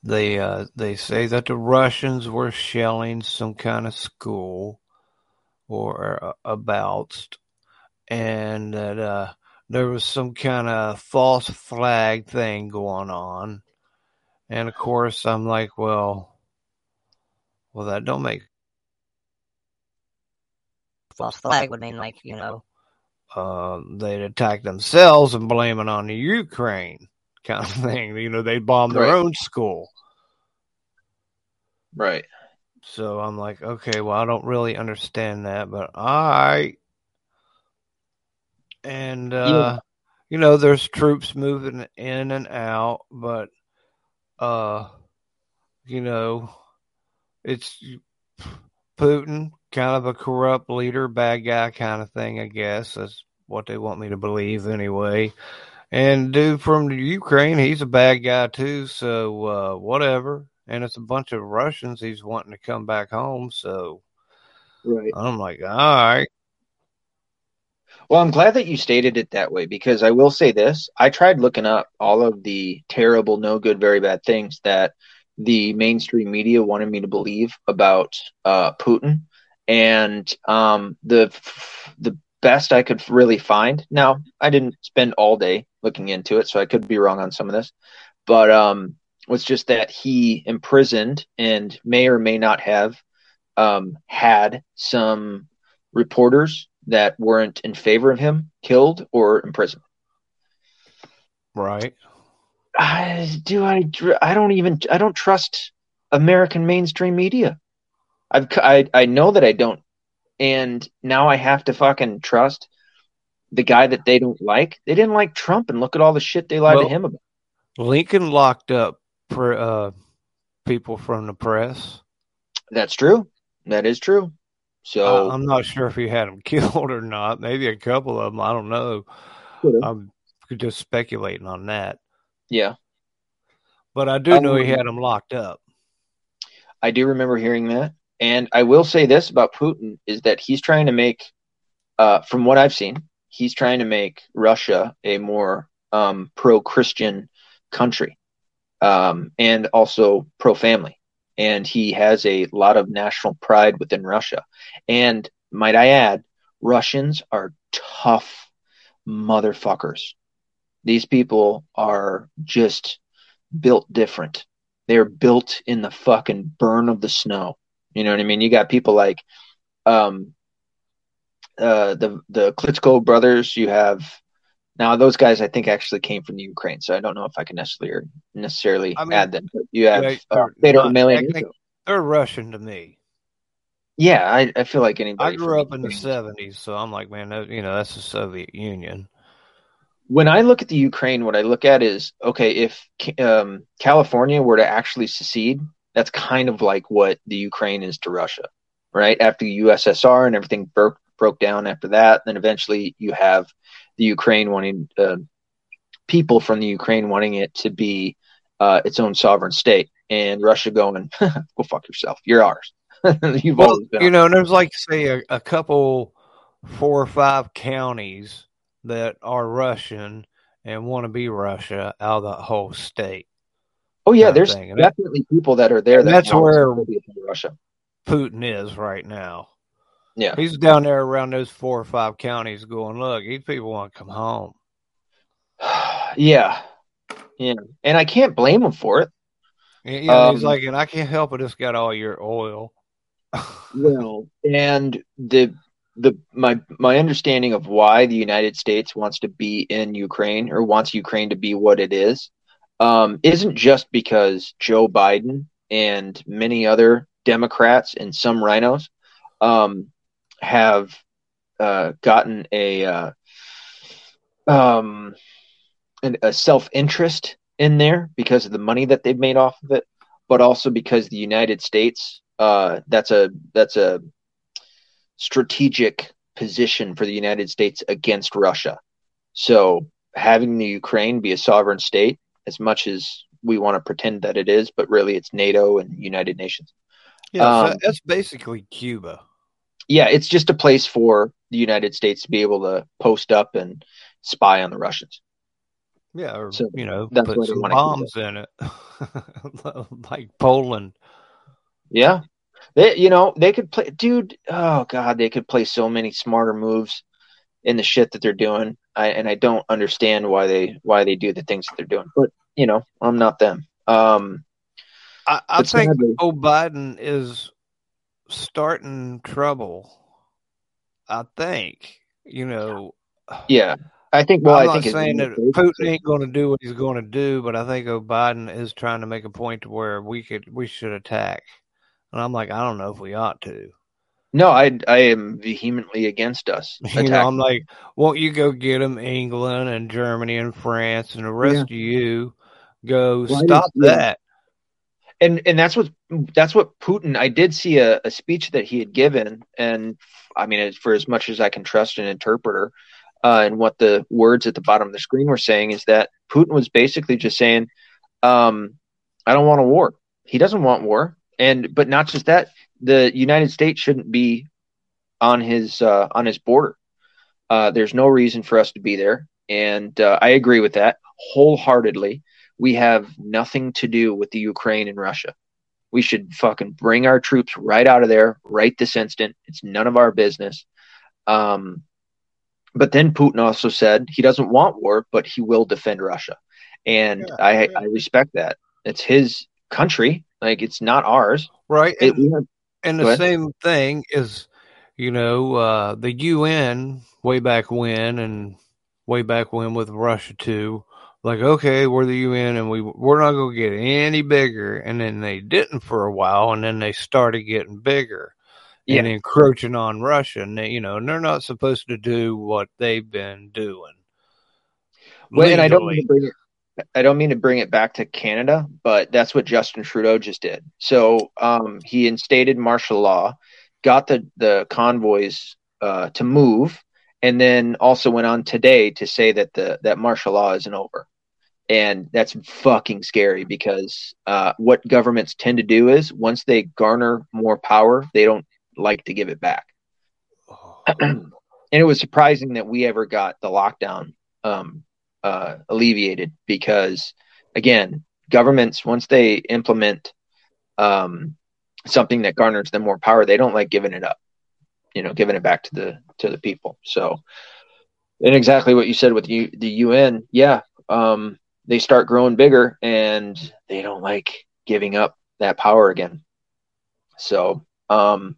they uh, they say that the Russians were shelling some kind of school or about, and that uh, there was some kind of false flag thing going on. And of course, I'm like, well, well, that don't make false flag would mean like you know uh, they'd attack themselves and blame it on the Ukraine kind of thing. You know, they bombed their Right. own school. Right. So I'm like, okay, well, I don't really understand that, but right. And, uh, you know, there's troops moving in and out, but, uh, you know, it's Putin, kind of a corrupt leader, bad guy kind of thing, I guess. That's what they want me to believe anyway. And dude from the Ukraine, he's a bad guy too, so uh, whatever. And it's a bunch of Russians he's wanting to come back home, so Right. I'm like, all right. Well, I'm glad that you stated it that way because I will say this. I tried looking up all of the terrible, no good, very bad things that the mainstream media wanted me to believe about uh, Putin. And um, the the best I could really find. Now, I didn't spend all day looking into it, so I could be wrong on some of this. But um, was just that he imprisoned and may or may not have um, had some reporters that weren't in favor of him killed or imprisoned. Right. I, do I? I don't even. I don't trust American mainstream media. I've. I. I know that I don't, and now I have to fucking trust the guy that they don't like. They didn't like Trump, and look at all the shit they lied Well- to him about. Lincoln locked up pre- uh, people from the press. That's true. That is true. So I, I'm not sure if he had them killed or not. Maybe a couple of them. I don't know. Could've. I'm just speculating on that. yeah, But I do know he had them locked up. I do remember hearing that. And I will say this about Putin is that he's trying to make, uh, from what I've seen, he's trying to make Russia a more um, pro-Christian country, um, and also pro-family. And he has a lot of national pride within Russia. And might I add, Russians are tough motherfuckers. These people are just built different. They're built in the fucking burn of the snow. You know what I mean? You got people like um uh the the Klitschko brothers, you have now those guys I think actually came from the Ukraine, so I don't know if I can necessarily necessarily I mean, add them. But you have yeah, uh, they're Fedor Emelianenko. They're Russian to me. Yeah, I, I feel like anybody. I grew up in the 70s, so I'm like, man, that, you know, that's the Soviet Union. when I look at the Ukraine, what I look at is okay, if um, California were to actually secede, that's kind of like what the Ukraine is to Russia, right? After the USSR and everything broke broke down after that, then eventually you have the Ukraine wanting uh, people from the Ukraine wanting it to be uh, its own sovereign state, and Russia going, "Go fuck yourself, you're ours." You've Well, you know, and there's like, say, a, a couple, four or five counties that are Russian and want to be Russia out of the whole state. Oh yeah, there's definitely people that are there. That that's where- to be from Russia. Putin is right now. Yeah. He's down there around those four or five counties going, look, these people want to come home. yeah, yeah, and I can't blame him for it. You know, he's Um, like, and I can't help it. It's got all your oil. Well, and the the my my understanding of why the United States wants to be in Ukraine or wants Ukraine to be what it is um, isn't just because Joe Biden and many other Democrats and some RINOs um, have uh, gotten a uh, um, an, a self interest in there because of the money that they've made off of it, but also because the United States uh, that's a that's a strategic position for the United States against Russia. So having the Ukraine be a sovereign state, as much as we want to pretend that it is, but really it's NATO and United Nations. Yeah, so Um, that's basically Cuba. Yeah, it's just a place for the United States to be able to post up and spy on the Russians. Yeah, or, So you know, that's put some bombs in it, like Poland. Yeah. They you know, they could play dude, oh god, they could play so many smarter moves in the shit that they're doing. I and I don't understand why they why they do the things that they're doing. But, you know, I'm not them. Um I, I think sadly- Joe Biden is starting trouble. I think you know. Yeah, I think. Well, I'm I not think saying that Putin ain't going to do what he's going to do, but I think oh, Biden is trying to make a point to where we could we should attack, and I'm like, I don't know if we ought to. No, I I am vehemently against us. You know. I'm like, won't you go get them, England and Germany and France and the rest of you go I stop that. and and that's what that's what Putin. I did see a, a speech that he had given, and I mean, for as much as I can trust an interpreter, uh, and what the words at the bottom of the screen were saying is that Putin was basically just saying, um, "I don't want a war." He doesn't want war, and but not just that. The United States shouldn't be on his uh, on his border. Uh, there's no reason for us to be there, and uh, I agree with that wholeheartedly we have nothing to do with the Ukraine and Russia. We should fucking bring our troops right out of there right this instant. It's none of our business. Um, but then Putin also said he doesn't want war, but he will defend Russia, and Yeah, I yeah. I respect that. It's his country, like it's not ours. Right. It, And, have- and the same thing is, you know, uh, the UN way back when and way back when with Russia too. Like, okay, we're the UN and we we're not gonna get any bigger, and then they didn't for a while, and then they started getting bigger Yeah. and encroaching on Russia, and they, you know, and they're not supposed to do what they've been doing. Well, and I don't mean to bring it, I don't mean to bring it back to Canada, but that's what Justin Trudeau just did. So um, he instated martial law, got the the convoys uh, to move, and then also went on today to say that the that martial law isn't over. And that's fucking scary because uh, what governments tend to do is once they garner more power, they don't like to give it back. and it was surprising that we ever got the lockdown um, uh, alleviated because, again, governments once they implement um, something that garners them more power, they don't like giving it up. You know, giving it back to the to the people. So, and exactly what you said with you, the UN, yeah, um, they start growing bigger and they don't like giving up that power again. So, um,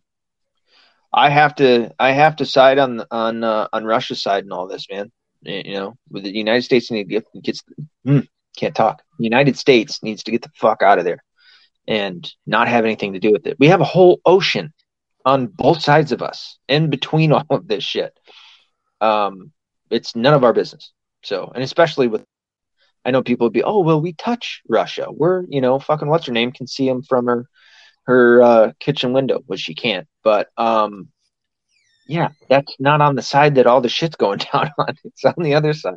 I have to I have to side on on uh, on Russia's side in all this, man. You know, with the United States need to get gets hmm, can't talk. The United States needs to get the fuck out of there and not have anything to do with it. We have a whole ocean on both sides of us, in between all of this shit. Um, it's none of our business. So, and especially with, I know people would be, oh well, we touch Russia. We're you know fucking what's her name can see them from her her uh, kitchen window, which she can't. But um, yeah, that's not on the side that all the shit's going down on. It's on the other side.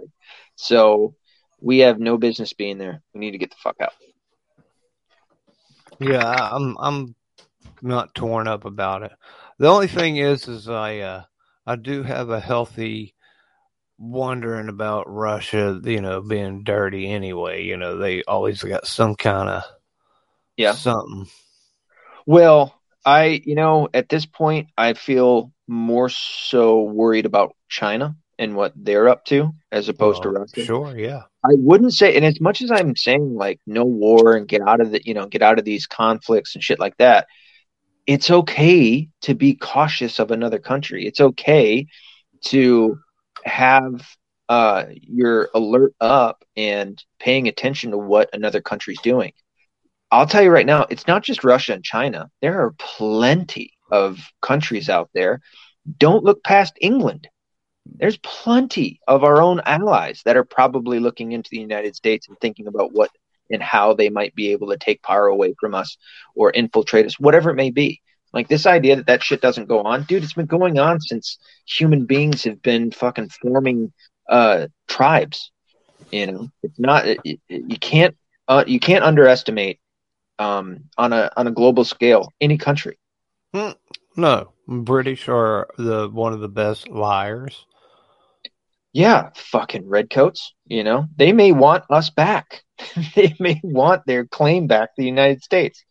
So we have no business being there. We need to get the fuck out. Yeah, I'm I'm not torn up about it. The only thing is, is I uh, I do have a healthy wondering about Russia. You know, being dirty anyway. You know, they always got some kind of Yeah. something. Well, I, you know, at this point, I feel more so worried about China and what they're up to as opposed to Russia. Sure, yeah. I wouldn't say, and as much as I'm saying like no war and get out of the, you know, get out of these conflicts and shit like that, it's okay to be cautious of another country. It's okay to have uh, your alert up and paying attention to what another country's doing. I'll tell you right now, it's not just Russia and China. There are plenty of countries out there. Don't look past England. There's plenty of our own allies that are probably looking into the United States and thinking about what and how they might be able to take power away from us or infiltrate us, whatever it may be. Like this idea that that shit doesn't go on, dude, it's been going on since human beings have been fucking forming uh, tribes. You know, it's not it, it- you can't uh, you can't underestimate um, on a on a global scale any country. No, British are the one of the best liars. Yeah, fucking redcoats. You know, they may want us back. they may want their claim back to the United States.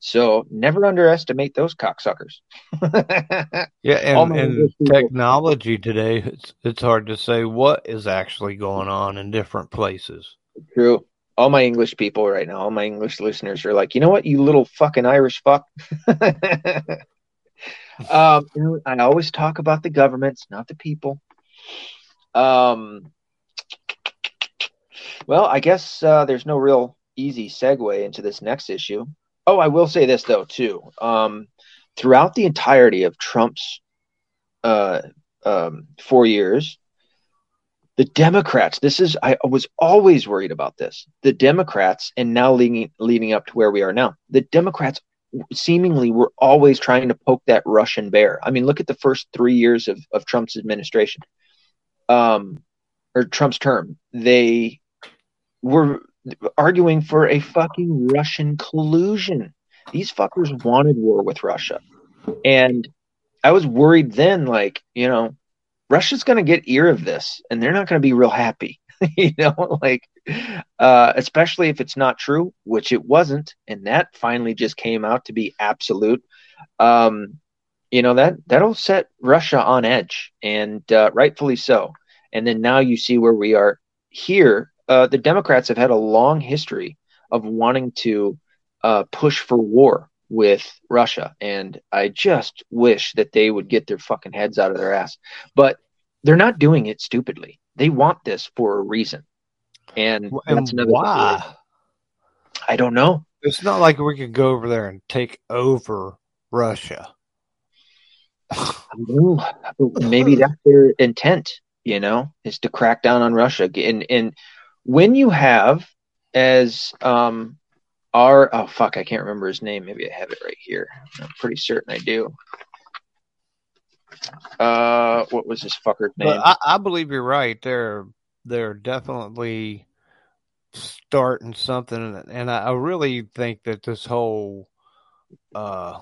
So never underestimate those cocksuckers. Yeah, and, and technology today, it's it's hard to say what is actually going on in different places. True. All my English people right now, all my English listeners are like, you know what, you little fucking Irish fuck. um, I always talk about the governments, not the people. Um, well, I guess uh, there's no real easy segue into this next issue. Oh, I will say this though too. Um, throughout the entirety of Trump's uh, um, four years, the Democrats. This is I was always worried about this. The Democrats, and now leading leading up to where we are now, the Democrats seemingly were always trying to poke that Russian bear. I mean, look at the first three years of, of Trump's administration, um, or Trump's term. They were arguing for a fucking Russian collusion. These fuckers wanted war with Russia. And I was worried then, like, you know, Russia's going to get ear of this and they're not going to be real happy. you know, like, uh, especially if it's not true, which it wasn't. And that finally just came out to be absolute. Um, you know, that, that'll set Russia on edge and uh, rightfully so. And then now you see where we are here uh, the Democrats have had a long history of wanting to uh, push for war with Russia, and I just wish that they would get their fucking heads out of their ass. But they're not doing it stupidly. They want this for a reason, and, and that's another why. I don't know. It's not like we could go over there and take over Russia. Maybe that's their intent, you know, is to crack down on Russia. And and when you have as um our oh fuck I can't remember his name. Maybe I have it right here. I'm pretty certain I do. Uh what was this fucker's name? But I, I believe you're right. They're they're definitely starting something and I, I really think that this whole uh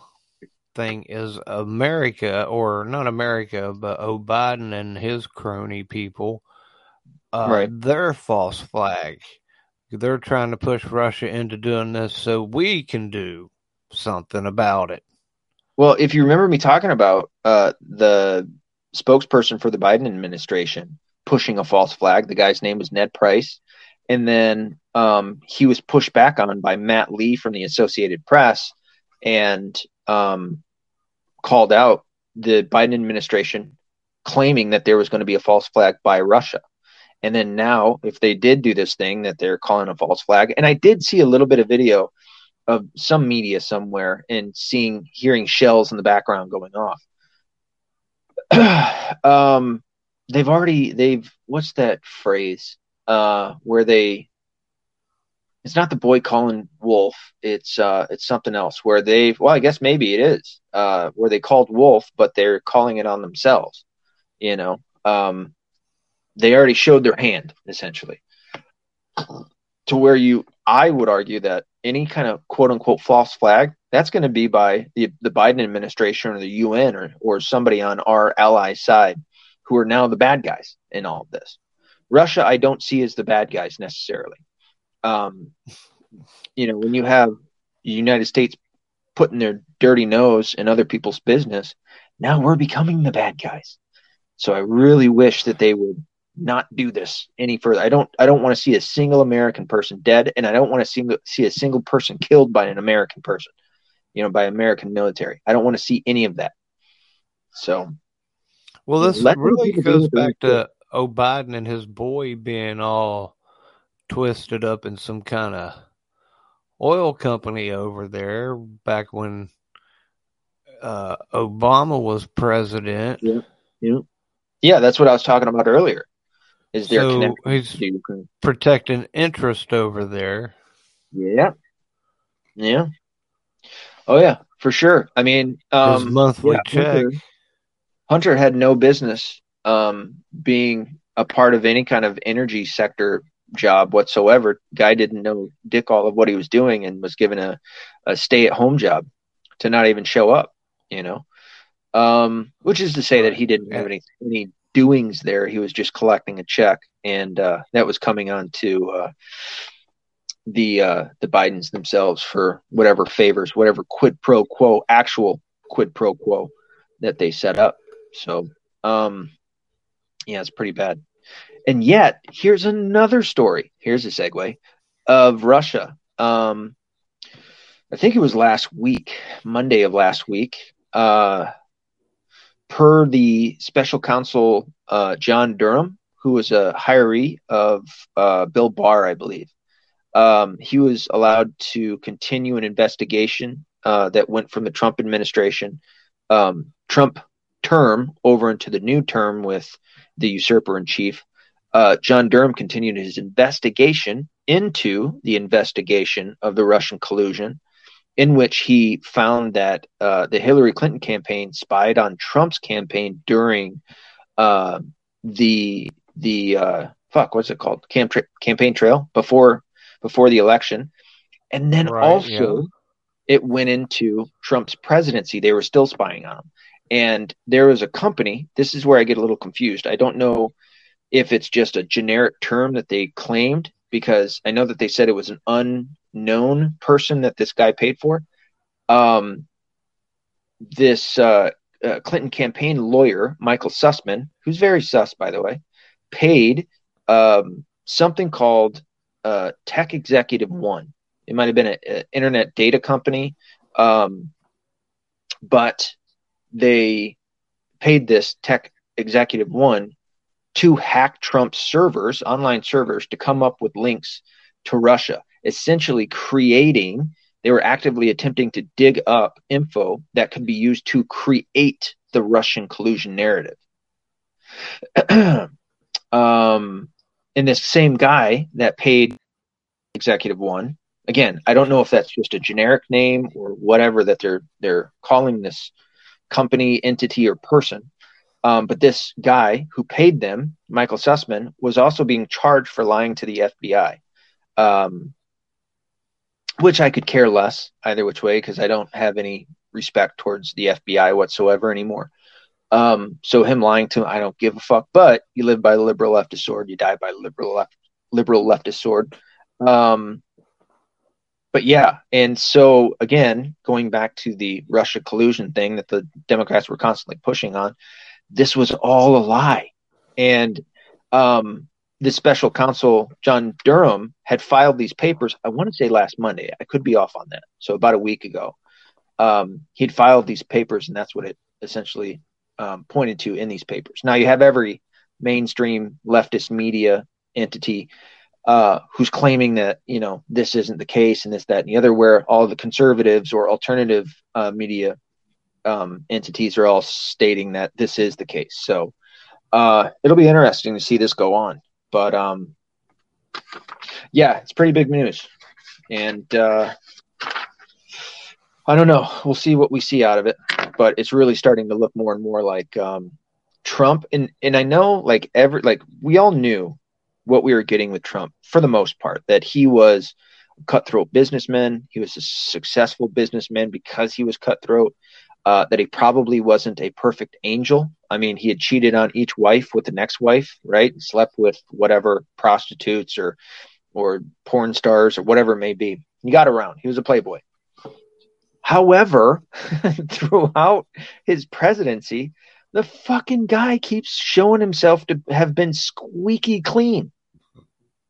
thing is America or not America but oh Biden and his crony people uh, right. their false flag. They're trying to push Russia into doing this so we can do something about it. Well, if you remember me talking about uh, the spokesperson for the Biden administration pushing a false flag, the guy's name was Ned Price. And then um, he was pushed back on by Matt Lee from the Associated Press and um, called out the Biden administration, claiming that there was going to be a false flag by Russia. And then now, if they did do this thing that they're calling a false flag, and I did see a little bit of video of some media somewhere and seeing, hearing shells in the background going off. um, they've already, they've, what's that phrase? Uh, where they, it's not the boy calling wolf. It's, uh, it's something else where they've, well, I guess maybe it is, uh, where they called wolf, but they're calling it on themselves, you know? Um, they already showed their hand essentially. To where you i would argue that any kind of quote unquote false flag that's going to be by the, the biden administration or the un or, or somebody on our ally side who are now the bad guys in all of this. Russia i don't see as the bad guys necessarily. Um, you know when you have the united states putting their dirty nose in other people's business now we're becoming the bad guys. So i really wish that they would not do this any further. I don't I don't want to see a single American person dead, and I don't want to see see a single person killed by an American person, you know, by American military. I don't want to see any of that. So, well, this really goes back to O Biden and his boy being all twisted up in some kind of oil company over there back when uh, Obama was president. Yeah, yeah, yeah. That's what I was talking about earlier is there so he's protecting interest over there. Yeah. Yeah. Oh yeah, for sure. I mean, um, His monthly yeah, check. Hunter, Hunter, had no business um, being a part of any kind of energy sector job whatsoever. Guy didn't know dick all of what he was doing and was given a, a stay at home job to not even show up. You know, um, which is to say that he didn't have any any doings there. He was just collecting a check, and uh, that was coming on to uh, the uh, the Bidens themselves for whatever favors, whatever quid pro quo, actual quid pro quo that they set up. So, um, yeah, it's pretty bad. And yet, here's another story. Here's a segue of Russia. Um, I think it was last week, Monday of last week. uh, per the special counsel uh, John Durham, who was a hiree of uh, Bill Barr, I believe, um, he was allowed to continue an investigation uh, that went from the Trump administration, um, Trump term, over into the new term with the usurper in chief. Uh, John Durham continued his investigation into the investigation of the Russian collusion in which he found that uh, the Hillary Clinton campaign spied on Trump's campaign during uh, the the uh, fuck what's it called Camp tra- campaign trail before before the election, and then right, also yeah. it went into Trump's presidency. They were still spying on him, and there was a company. This is where I get a little confused. I don't know if it's just a generic term that they claimed because I know that they said it was an unknown person that this guy paid for. Um, this uh, uh, Clinton campaign lawyer, Michael Sussmann, who's very sus, by the way, paid um, something called uh, Tech Executive One. It might have been an internet data company, um, but they paid this Tech Executive One to hack Trump's servers, online servers, to come up with links to Russia essentially creating, they were actively attempting to dig up info that could be used to create the Russian collusion narrative. um, and this same guy that paid executive one, again, I don't know if that's just a generic name or whatever that they're they're calling this company, entity, or person. Um, but this guy who paid them, Michael Sussmann, was also being charged for lying to the FBI. Um, which I could care less either which way because I don't have any respect towards the FBI whatsoever anymore. Um, so him lying to him, I don't give a fuck. But you live by the liberal leftist sword, you die by the liberal left liberal leftist sword. Um, but yeah, and so again, going back to the Russia collusion thing that the Democrats were constantly pushing on, this was all a lie. And um, the special counsel John Durham had filed these papers. I want to say last Monday. I could be off on that. So about a week ago, um, he'd filed these papers, and that's what it essentially um, pointed to in these papers. Now you have every mainstream leftist media entity uh, who's claiming that you know this isn't the case and this, that, and the other. Where all the conservatives or alternative uh, media um, entities are all stating that this is the case. So uh, it'll be interesting to see this go on. But um, yeah, it's pretty big news, and uh, I don't know. We'll see what we see out of it, but it's really starting to look more and more like um, Trump. And and I know like every like we all knew what we were getting with Trump for the most part that he was a cutthroat businessman. He was a successful businessman because he was cutthroat uh, that he probably wasn't a perfect angel. I mean, he had cheated on each wife with the next wife, right? Slept with whatever prostitutes or or porn stars or whatever it may be. He got around. He was a playboy. However, throughout his presidency, the fucking guy keeps showing himself to have been squeaky clean.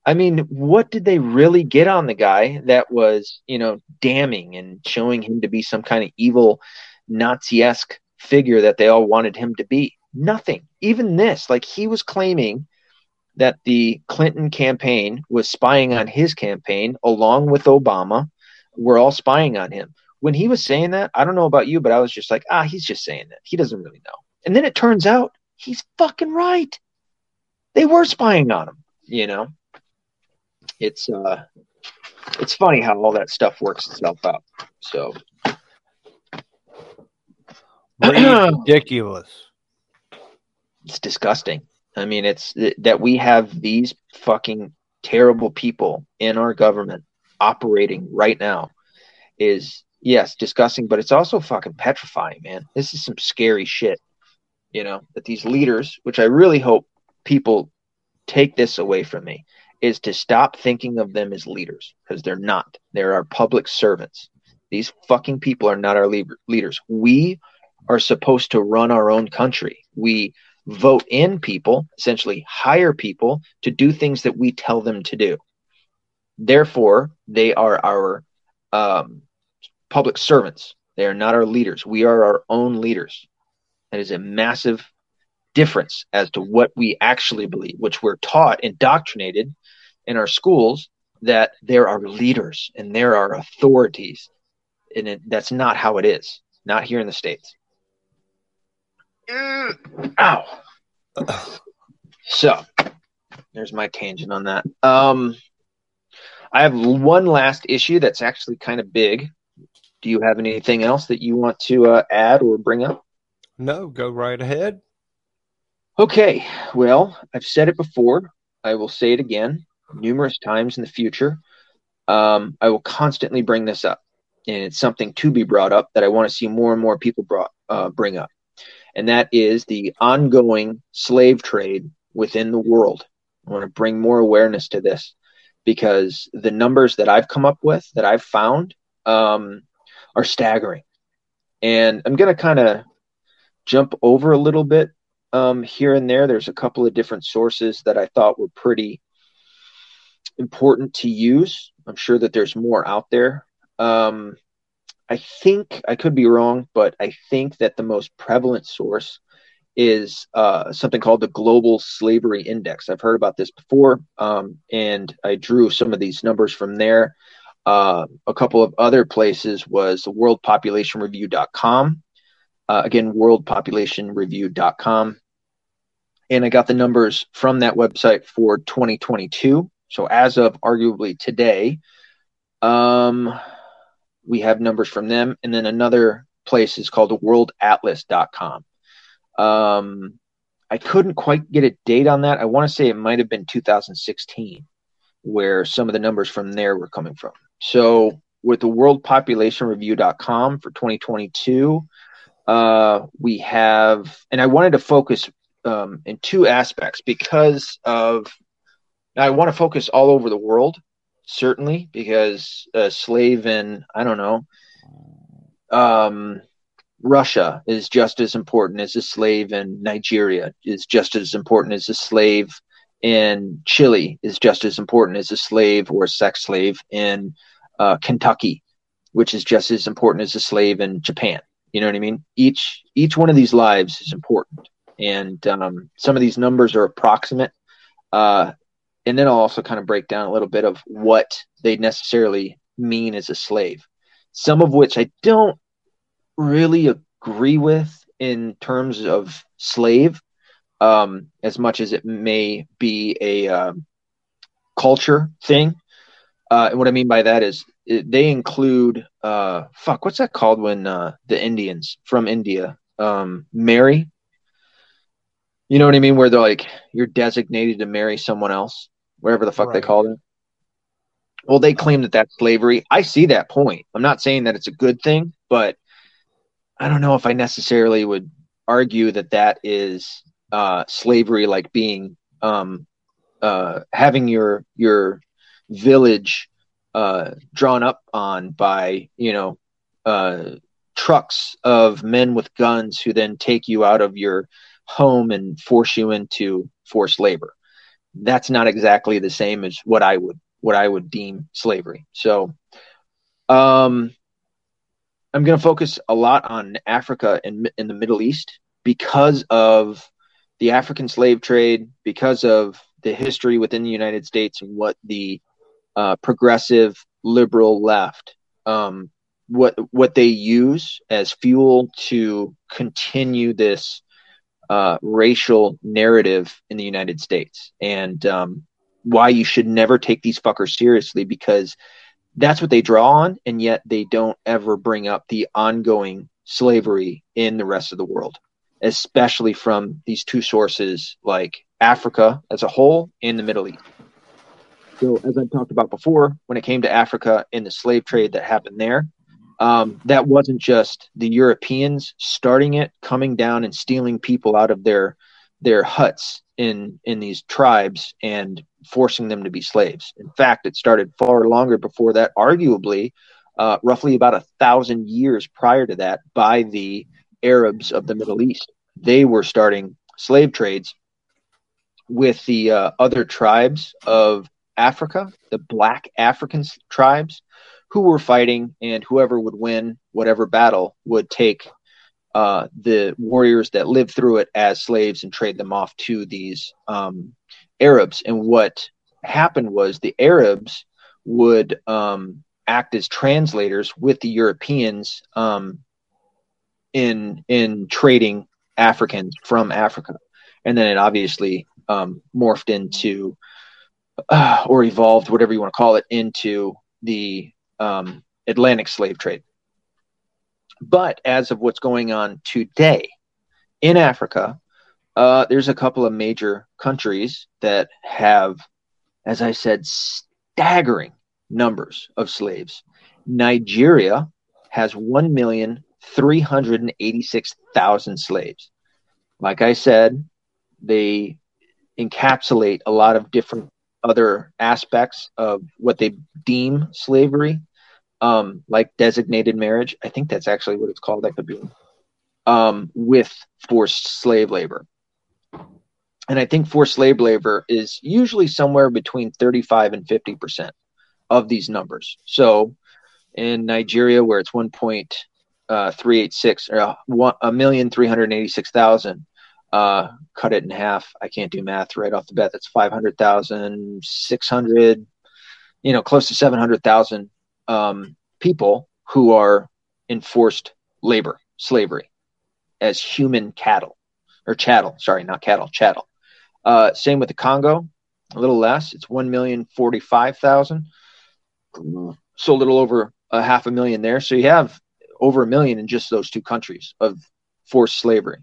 I mean, what did they really get on the guy that was, you know, damning and showing him to be some kind of evil Nazi esque figure that they all wanted him to be. Nothing. Even this, like he was claiming that the Clinton campaign was spying on his campaign along with Obama. We're all spying on him. When he was saying that, I don't know about you, but I was just like, ah, he's just saying that. He doesn't really know. And then it turns out he's fucking right. They were spying on him, you know. It's uh it's funny how all that stuff works itself out. So ridiculous. It's disgusting. I mean, it's that we have these fucking terrible people in our government operating right now is yes disgusting, but it's also fucking petrifying, man. This is some scary shit. You know that these leaders, which I really hope people take this away from me, is to stop thinking of them as leaders because they're not. They're our public servants. These fucking people are not our leaders. We are supposed to run our own country. We vote in people, essentially hire people to do things that we tell them to do. Therefore, they are our um, public servants. They are not our leaders. We are our own leaders. That is a massive difference as to what we actually believe, which we're taught, indoctrinated in our schools that there are leaders and there are authorities. And it, that's not how it is, not here in the States. Ow. So there's my tangent on that. Um, I have one last issue that's actually kind of big. Do you have anything else that you want to uh, add or bring up? No, go right ahead. Okay, well, I've said it before. I will say it again numerous times in the future. Um, I will constantly bring this up, and it's something to be brought up that I want to see more and more people brought uh, bring up, and that is the ongoing slave trade within the world. I want to bring more awareness to this because the numbers that I've come up with, that I've found, um, are staggering. And I'm going to kind of jump over a little bit um, here and there. There's a couple of different sources that I thought were pretty important to use. I'm sure that there's more out there. Um, I think I could be wrong, but I think that the most prevalent source is uh, something called the Global Slavery Index. I've heard about this before, um, and I drew some of these numbers from there. Uh, a couple of other places was the worldpopulationreview.com. Uh, again, worldpopulationreview.com. And I got the numbers from that website for 2022. So as of arguably today, um, we have numbers from them. And then another place is called worldatlas.com. Um, I couldn't quite get a date on that. I want to say it might have been 2016 where some of the numbers from there were coming from. So with the worldpopulationreview.com for 2022, uh, we have, and I wanted to focus um, in two aspects because of, I want to focus all over the world, certainly, because a slave in, I don't know, um, Russia is just as important as a slave in Nigeria, is just as important as a slave in Chile, is just as important as a slave or a sex slave in uh, Kentucky, which is just as important as a slave in Japan. You know what I mean? Each each one of these lives is important, and um, some of these numbers are approximate. Uh, and then I'll also kind of break down a little bit of what they necessarily mean as a slave. Some of which I don't really agree with in terms of slave, um, as much as it may be a um, culture thing. Uh, and what I mean by that is it, they include uh, fuck, what's that called when uh, the Indians from India um, marry? You know what I mean? Where they're like, you're designated to marry someone else, wherever the fuck Right. they call it. Well, they claim that that's slavery. I see that point. I'm not saying that it's a good thing, but I don't know if I necessarily would argue that that is uh, slavery, like being um, uh, having your your village uh, drawn up on by you know uh, trucks of men with guns who then take you out of your home and force you into forced labor. That's not exactly the same as what I would what I would deem slavery. So, um, I'm going to focus a lot on Africa and in the Middle East because of the African slave trade, because of the history within the United States and what the uh, progressive liberal left, um, what what they use as fuel to continue this uh, racial narrative in the United States, and um, why you should never take these fuckers seriously because that's what they draw on, and yet they don't ever bring up the ongoing slavery in the rest of the world, especially from these two sources like Africa as a whole and the Middle East. So, as I've talked about before, when it came to Africa and the slave trade that happened there, um, that wasn't just the Europeans starting it, coming down and stealing people out of their their huts in in these tribes and forcing them to be slaves. In fact, it started far longer before that, arguably, uh, roughly about a thousand years prior to that, by the Arabs of the Middle East. They were starting slave trades with the uh, other tribes of Africa, the black African tribes, who were fighting, and whoever would win whatever battle would take uh, the warriors that lived through it as slaves and trade them off to these um, Arabs. And what happened was the Arabs would um, act as translators with the Europeans um, in in trading Africans from Africa, and then it obviously um, morphed into uh, or evolved, whatever you want to call it, into the um, Atlantic slave trade. But as of what's going on today in Africa, uh, there's a couple of major countries that have, as I said, staggering numbers of slaves. Nigeria has 1,386,000 slaves. Like I said, they encapsulate a lot of different other aspects of what they deem slavery, um, like designated marriage. I think that's actually what it's called. That could be um, with forced slave labor. And I think forced slave labor is usually somewhere between 35 and 50 percent of these numbers. So in Nigeria, where it's 1.386 uh, uh, or or 1,386,000, uh, cut it in half. I can't do math right off the bat. That's 500,000, 600, you know, close to 700,000 um, people who are enforced labor, slavery, as human cattle or chattel. Sorry, not cattle, chattel. Uh, same with the Congo, a little less. It's 1,045,000 so a little over a half a million there. So you have over a million in just those two countries of forced slavery.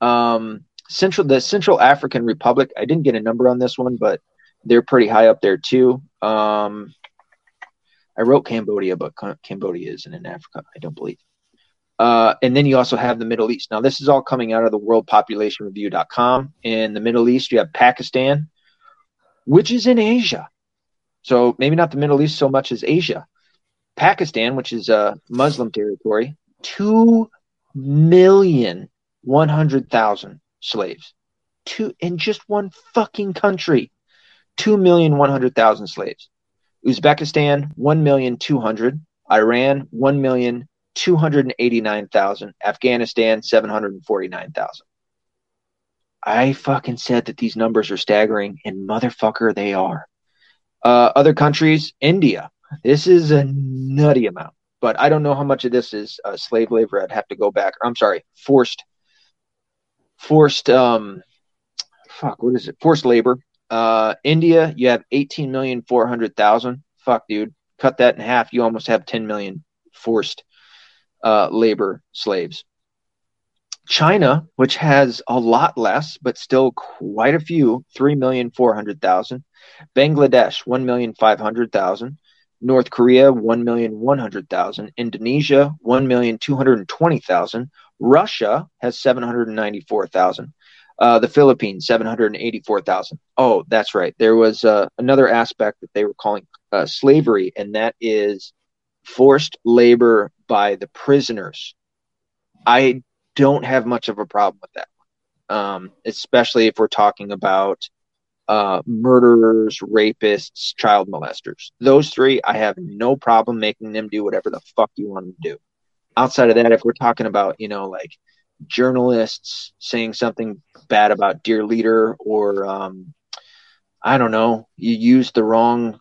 Um, Central the Central African Republic. I didn't get a number on this one, but they're pretty high up there too. Um, I wrote Cambodia, but Cambodia isn't in Africa. I don't believe. Uh, and then you also have the Middle East. Now, this is all coming out of the worldpopulationreview.com. In the Middle East, you have Pakistan, which is in Asia. So maybe not the Middle East so much as Asia. Pakistan, which is a Muslim territory, two million one hundred thousand slaves. Two in just one fucking country. Two million one hundred thousand slaves. Uzbekistan, one million two hundred. Iran, one million two hundred eighty-nine thousand. Afghanistan, seven hundred forty-nine thousand. I fucking said that these numbers are staggering, and motherfucker, they are. Uh, other countries, India. This is a nutty amount, but I don't know how much of this is uh, slave labor. I'd have to go back. I'm sorry, forced, forced. Um, fuck, what is it? Forced labor. Uh, India, you have 18 million four hundred thousand. Fuck, dude, cut that in half. You almost have 10 million forced uh, labor slaves. China, which has a lot less, but still quite a few, 3,400,000. Bangladesh, 1,500,000. North Korea, 1,100,000. Indonesia, 1,220,000. Russia has 794,000. Uh, the Philippines, 784,000. Oh, that's right. There was uh, another aspect that they were calling uh, slavery, and that is forced labor by the prisoners. I don't have much of a problem with that, um, especially if we're talking about uh, murderers, rapists, child molesters. Those three, I have no problem making them do whatever the fuck you want them to do. Outside of that, if we're talking about, you know, like journalists saying something bad about dear leader or, um, I don't know, you used the wrong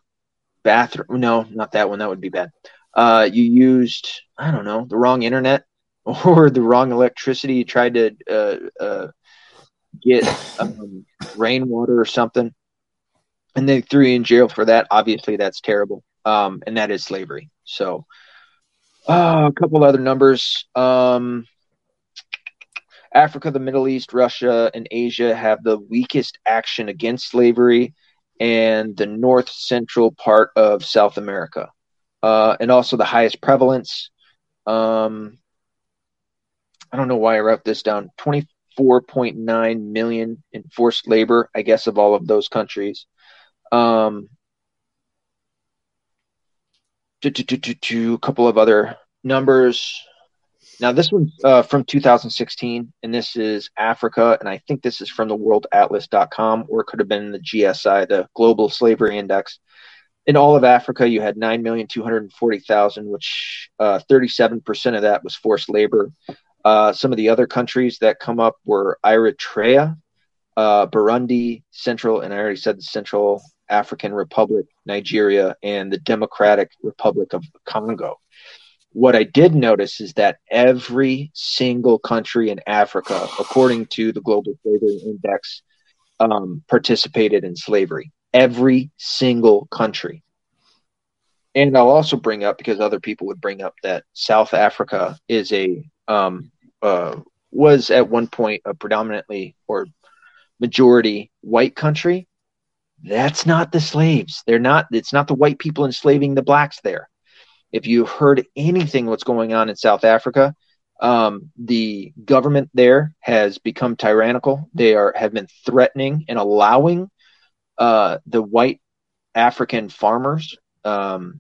bathroom. No, not that one. That would be bad. Uh, you used, I don't know, the wrong internet or the wrong electricity. You tried to uh, uh, get um, rainwater or something, and they threw you in jail for that. Obviously, that's terrible, um, and that is slavery. So, uh, a couple other numbers. Um, Africa, the Middle East, Russia, and Asia have the weakest action against slavery, and the north central part of South America, uh, and also the highest prevalence. Um, I don't know why I wrote this down. 24.9 million in forced labor, I guess, of all of those countries. Um, to, to, to, to, a couple of other numbers. Now, this one's uh, from 2016, and this is Africa, and I think this is from the worldatlas.com, or it could have been the GSI, the Global Slavery Index. in all of Africa, you had 9,240,000, which uh, 37% of that was forced labor. Uh, some of the other countries that come up were Eritrea, uh, Burundi, Central, and I already said Central African Republic, Nigeria, and the Democratic Republic of Congo. What I did notice is that every single country in Africa, according to the Global Slavery Index, um, participated in slavery. Every single country. And I'll also bring up because other people would bring up that South Africa is a um, uh, was at one point a predominantly or majority white country. That's not the slaves. They're not. It's not the white people enslaving the blacks there. If you've heard anything what's going on in South Africa, um, the government there has become tyrannical. They are have been threatening and allowing uh, the white African farmers um,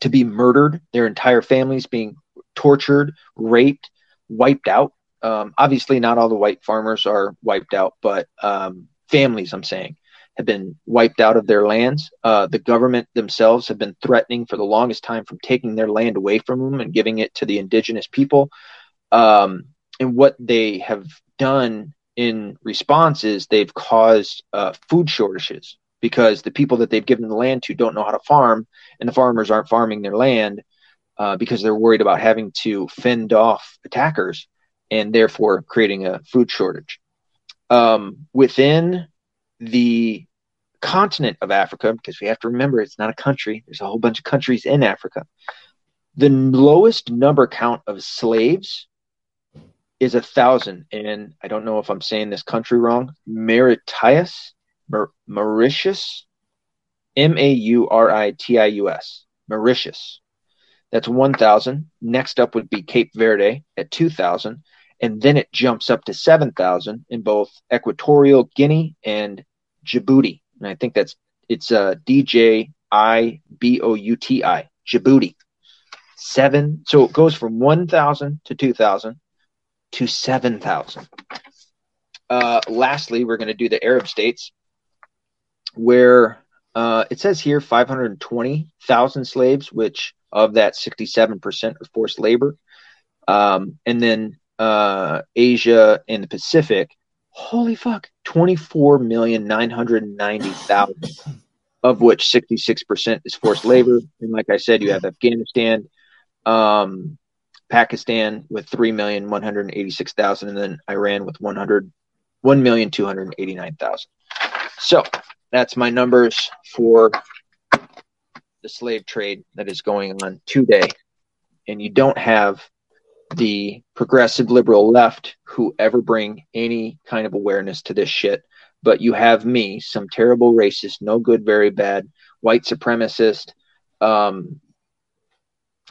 to be murdered. Their entire families being tortured, raped, wiped out. Um, obviously, not all the white farmers are wiped out, but um, families, I'm saying, have been wiped out of their lands. Uh, the government themselves have been threatening for the longest time from taking their land away from them and giving it to the indigenous people. Um, and what they have done in response is they've caused uh, food shortages because the people that they've given the land to don't know how to farm, and the farmers aren't farming their land uh, because they're worried about having to fend off attackers and therefore creating a food shortage. Um, within the continent of Africa, because we have to remember it's not a country, there's a whole bunch of countries in Africa. The lowest number count of slaves is a thousand, and I don't know if I'm saying this country wrong. Mauritius, Mauritius, M A U R I T I U S, Mauritius. That's 1,000. Next up would be Cape Verde at 2,000. And then it jumps up to 7,000 in both Equatorial Guinea and Djibouti and I think that's it's uh, D J I B O U T I, Djibouti. Seven. So it goes from 1,000 to 2,000 to 7,000. Uh, lastly, we're going to do the Arab states, where uh, it says here 520,000 slaves, which of that 67% are forced labor. Um, and then uh, Asia and the Pacific, holy fuck, 24,990,000, of which 66% is forced labor. And like I said, you have Afghanistan, um, Pakistan with 3,186,000, and then Iran with 100, 1,289,000. So that's my numbers for the slave trade that is going on today. And you don't have the progressive liberal left who ever bring any kind of awareness to this shit. But you have me, some terrible racist, no good, very bad, white supremacist, um,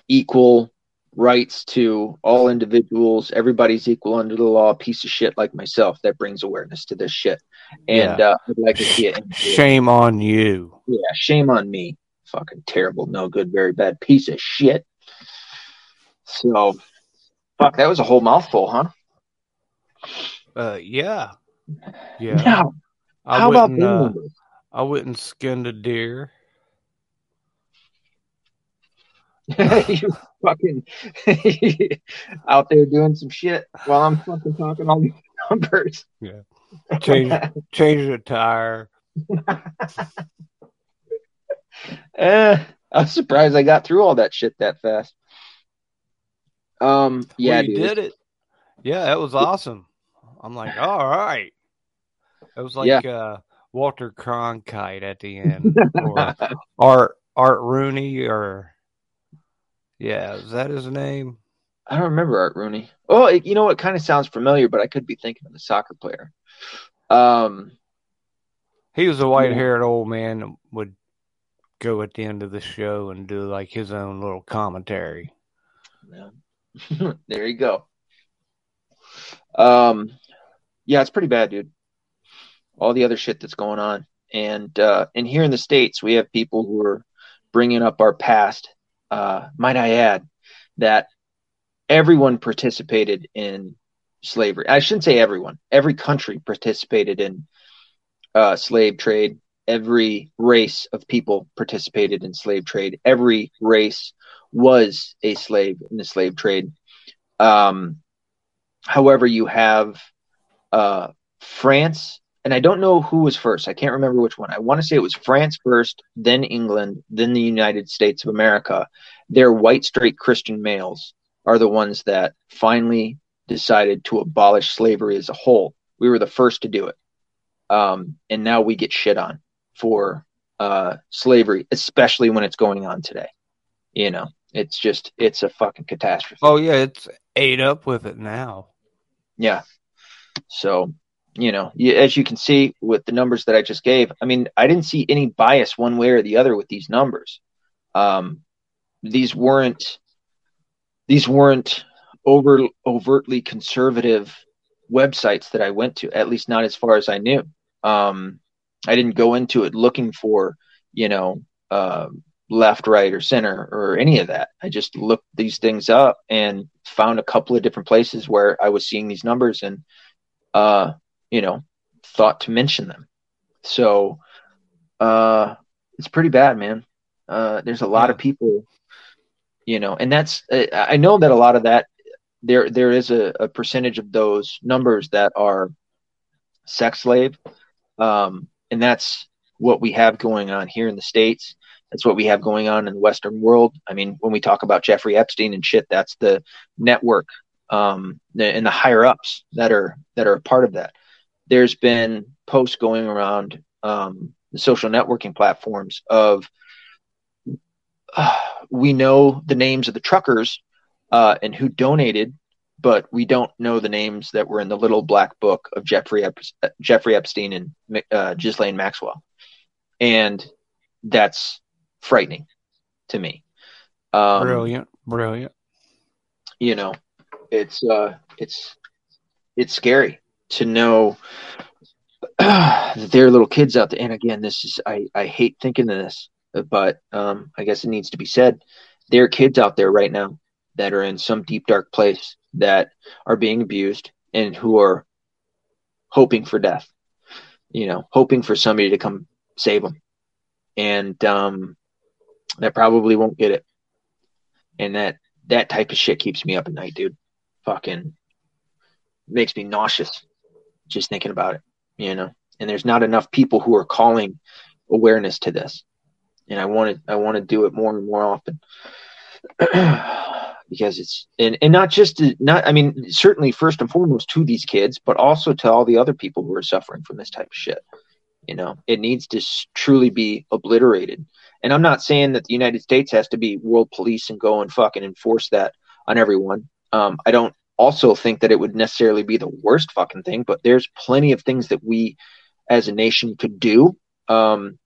equal rights to all individuals. Everybody's equal under the law. Piece of shit like myself that brings awareness to this shit. And yeah. uh, I'd like to see it. Shame on you. Yeah, shame on me. Fucking terrible, no good, very bad piece of shit. So Fuck, that was a whole mouthful, huh? Uh, yeah, yeah. Now, I how about uh, I wouldn't skin a deer. you fucking out there doing some shit while I'm fucking talking all these numbers. Yeah. Change change the tire. uh, I was surprised I got through all that shit that fast. Um, yeah, we did it. Yeah, that was awesome. I'm like, all right. It was like yeah. uh, Walter Cronkite at the end, or Art Art Rooney, or yeah, is that his name? I don't remember Art Rooney. Oh, it, you know what? Kind of sounds familiar, but I could be thinking of the soccer player. Um, he was a white-haired old man that would go at the end of the show and do like his own little commentary. Yeah. there you go. Um, yeah, it's pretty bad, dude. All the other shit that's going on, and uh, and here in the states, we have people who are bringing up our past. Uh, might I add that everyone participated in slavery. I shouldn't say everyone. Every country participated in uh, slave trade. every race of people participated in slave trade. Every race was a slave in the slave trade. Um, however, you have uh, France, and I don't know who was first. I can't remember which one. I want to say it was France first, then England, then the United States of America. Their white, straight Christian males are the ones that finally decided to abolish slavery as a whole. We were the first to do it. Um, and now we get shit on for uh, slavery, especially when it's going on today. You know, it's just it's a fucking catastrophe. Oh yeah, it's ate up with it now. Yeah. So, you know, as you can see with the numbers that I just gave, I mean, I didn't see any bias one way or the other with these numbers. Um, these weren't these weren't over overtly conservative websites that I went to, at least not as far as I knew. Um, I didn't go into it looking for, you know, uh, left, right, or center or any of that. I just looked these things up and found a couple of different places where I was seeing these numbers and, uh, you know, thought to mention them. So, uh, it's pretty bad, man. Uh, there's a lot of people, you know, and that's, I know that a lot of that, there, there is a, a percentage of those numbers that are sex slave. Um, and that's what we have going on here in the states. That's what we have going on in the Western world. I mean, when we talk about Jeffrey Epstein and shit, that's the network um, and the higher ups that are that are a part of that. There's been posts going around um, the social networking platforms of uh, we know the names of the truckers uh, and who donated but we don't know the names that were in the little black book of Jeffrey Ep- Jeffrey Epstein and uh, Ghislaine Maxwell, and that's frightening to me. Um, brilliant, brilliant. You know, it's uh, it's it's scary to know that there are little kids out there. And again, this is I I hate thinking of this, but um, I guess it needs to be said. There are kids out there right now that are in some deep dark place that are being abused and who are hoping for death, you know, hoping for somebody to come save them. And um, that probably won't get it. And that that type of shit keeps me up at night, dude. Fucking makes me nauseous just thinking about it, you know. And there's not enough people who are calling awareness to this. And I want to I want to do it more and more often. because it's and, and not just to, not I mean certainly first and foremost to these kids, but also to all the other people who are suffering from this type of shit. You know, it needs to truly be obliterated. And I'm not saying that the United States has to be world police and go and fucking enforce that on everyone. Um, I don't also think that it would necessarily be the worst fucking thing, but there's plenty of things that we as a nation could do um,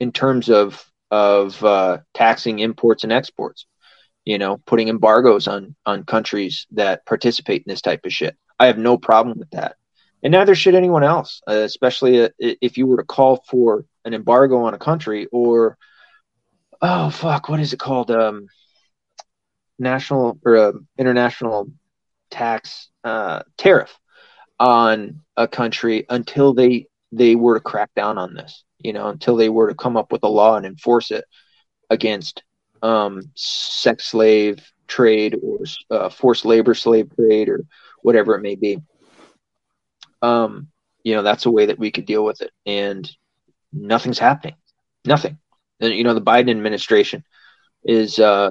in terms of of uh, taxing imports and exports you know, putting embargoes on on countries that participate in this type of shit. I have no problem with that, and neither should anyone else. Uh, especially uh, if you were to call for an embargo on a country or, oh fuck, what is it called? Um, national or uh, international tax uh, tariff on a country until they they were to crack down on this. You know, until they were to come up with a law and enforce it against um, sex slave trade or forced labor slave trade or whatever it may be. Um, you know, that's a way that we could deal with it. And nothing's happening. Nothing. And, you know, the Biden administration is, uh,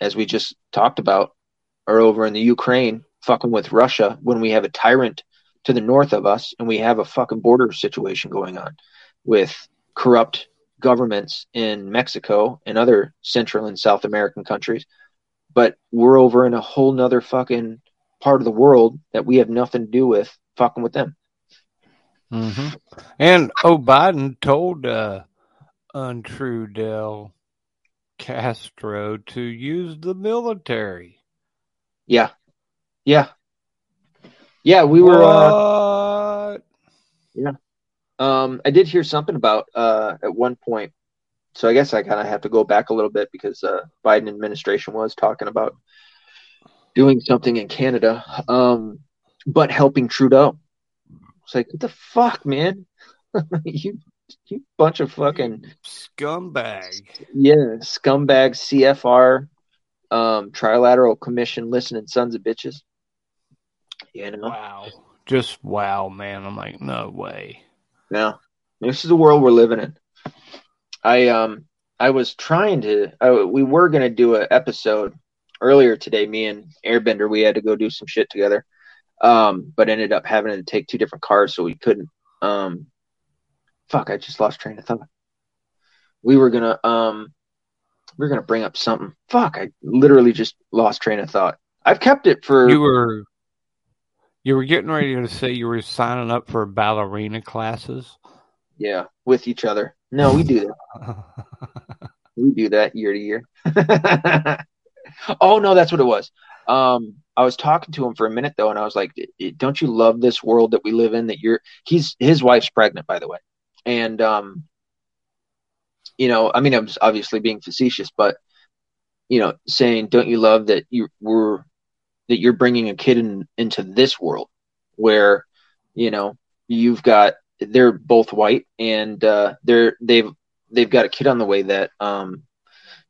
as we just talked about, are over in the Ukraine fucking with Russia when we have a tyrant to the north of us and we have a fucking border situation going on with corrupt governments in Mexico and other Central and South American countries, but we're over in a whole nother fucking part of the world that we have nothing to do with fucking with them. Mm-hmm. And oh, Biden told uh, Untrudel Castro to use the military. Yeah, yeah, yeah. We were. Uh, yeah, um, I did hear something about uh, at one point. So I guess I kind of have to go back a little bit because uh, Biden administration was talking about doing something in Canada, um, but helping Trudeau. It's like what the fuck, man? you, you bunch of fucking Scumbag. yeah scumbag CFR, um, trilateral commission listening sons of bitches. You know, Wow. Just wow, man. I'm like, no way. now this is the world we're living in. I um I was trying to. I, we were gonna do an episode earlier today. Me and Airbender, we had to go do some shit together, um, but ended up having to take two different cars, so we couldn't. Um, fuck, I just lost train of thought. We were gonna um, we were gonna bring up something. Fuck, I literally just lost train of thought. I've kept it for. You were you were getting ready to say you were signing up for ballerina classes. yeah, with each other. No, we do that. We do that year to year. oh no, that's what it was. Um, I was talking to him for a minute though, and I was like, "Don't you love this world that we live in? That you're he's his wife's pregnant, by the way, and um, you know, I mean, I'm obviously being facetious, but you know, saying, "Don't you love that you were that you're bringing a kid in, into this world where you know you've got they're both white and uh, they're they've they've got a kid on the way that um,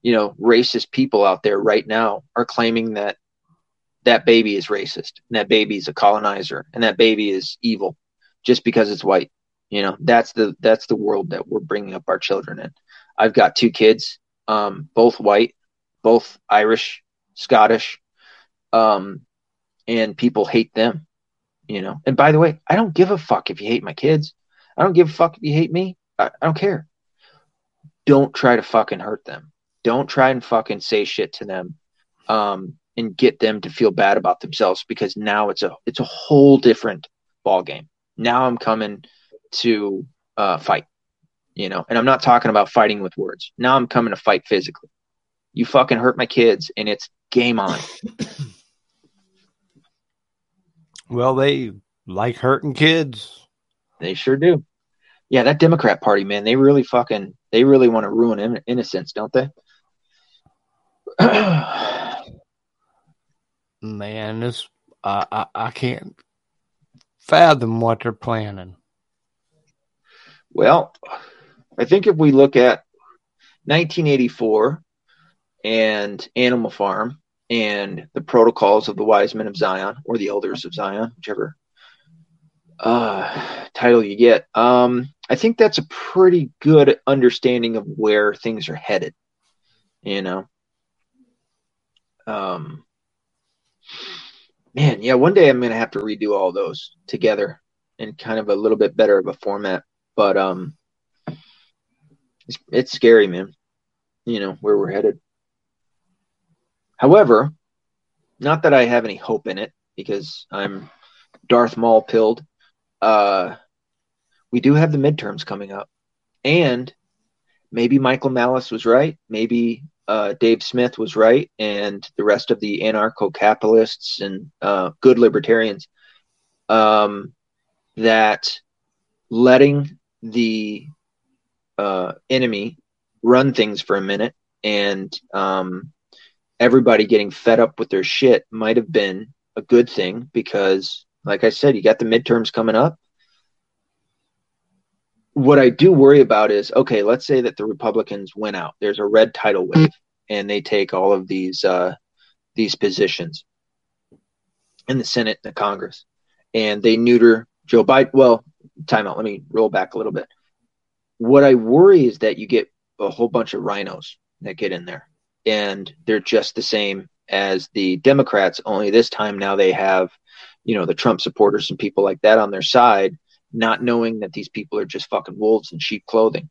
you know racist people out there right now are claiming that that baby is racist and that baby is a colonizer and that baby is evil just because it's white you know? That's the that's the world that we're bringing up our children in. I've got two kids um, both white both irish scottish um, and people hate them you know? And by the way i don't give a fuck if you hate my kids. I don't give a fuck if you hate me. I, I don't care. Don't try to fucking hurt them. Don't try and fucking say shit to them. Um, and get them to feel bad about themselves because now it's a it's a whole different ball game. Now I'm coming to uh, fight, you know, and I'm not talking about fighting with words. Now I'm coming to fight physically. You fucking hurt my kids, and it's game on. well, they like hurting kids. They sure do. Yeah, that Democrat Party, man, they really fucking they really want to ruin in- innocence, don't they? Man, this I, I I can't fathom what they're planning. Well, I think if we look at 1984 and Animal Farm and the protocols of the wise men of Zion or the elders of Zion, whichever uh, title you get, um, I think that's a pretty good understanding of where things are headed. You know, um, man, yeah, one day I'm gonna have to redo all those together in kind of a little bit better of a format. But um, it's, it's scary, man. You know where we're headed. However, not that I have any hope in it because I'm Darth Maul pilled. Uh, we do have the midterms coming up, and maybe Michael Malice was right. Maybe uh, Dave Smith was right, and the rest of the anarcho-capitalists and uh, good libertarians um, that letting the uh, enemy run things for a minute and um, everybody getting fed up with their shit might have been a good thing because, like I said, you got the midterms coming up. What I do worry about is okay, let's say that the Republicans win out. There's a red tidal wave, and they take all of these uh, these positions in the Senate and the Congress, and they neuter Joe Biden. Well, time out. Let me roll back a little bit. What I worry is that you get a whole bunch of RINOs that get in there, and they're just the same as the Democrats. Only this time now they have, you know, the Trump supporters and people like that on their side, not knowing that these people are just fucking wolves in sheep clothing,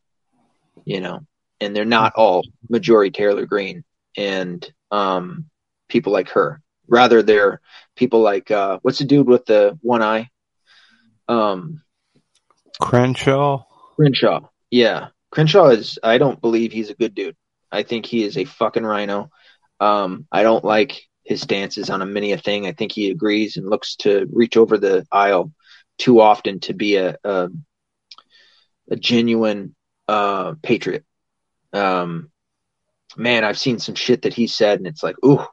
you know, and they're not all majority Taylor Greene and um, people like her. Rather, they're people like uh, what's the dude with the one eye? Um, Crenshaw. Crenshaw. Yeah, Crenshaw is. I don't believe he's a good dude. I think he is a fucking RINO. Um, I don't like his stances on a many a thing. I think he agrees and looks to reach over the aisle too often to be a a, a genuine uh, patriot. Um, man, I've seen some shit that he said, and it's like, ooh.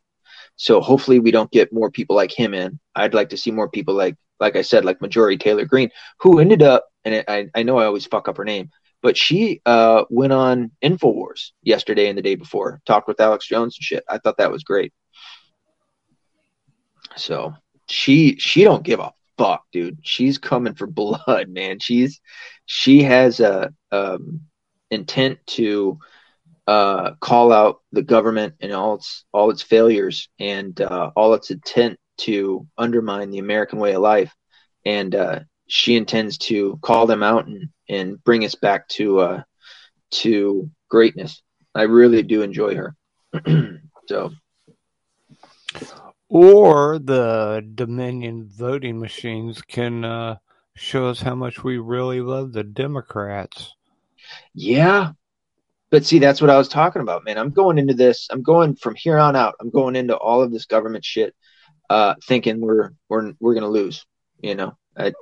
So hopefully we don't get more people like him in. I'd like to see more people like like I said, like Majority Taylor Greene, who ended up, and I, I know I always fuck up her name, but she uh, went on Infowars yesterday and the day before, talked with Alex Jones and shit. I thought that was great. So she she don't give a fuck, dude. She's coming for blood, man. She's she has a um, intent to uh, call out the government and all its all its failures and uh, all its intent to undermine the American way of life, and uh, she intends to call them out and, and bring us back to uh, to greatness. I really do enjoy her. so, or the Dominion voting machines can uh, show us how much we really love the Democrats. Yeah, but see, that's what I was talking about, man. I'm going into this. I'm going from here on out. I'm going into all of this government shit uh, thinking we're we're we're gonna lose. You know, I,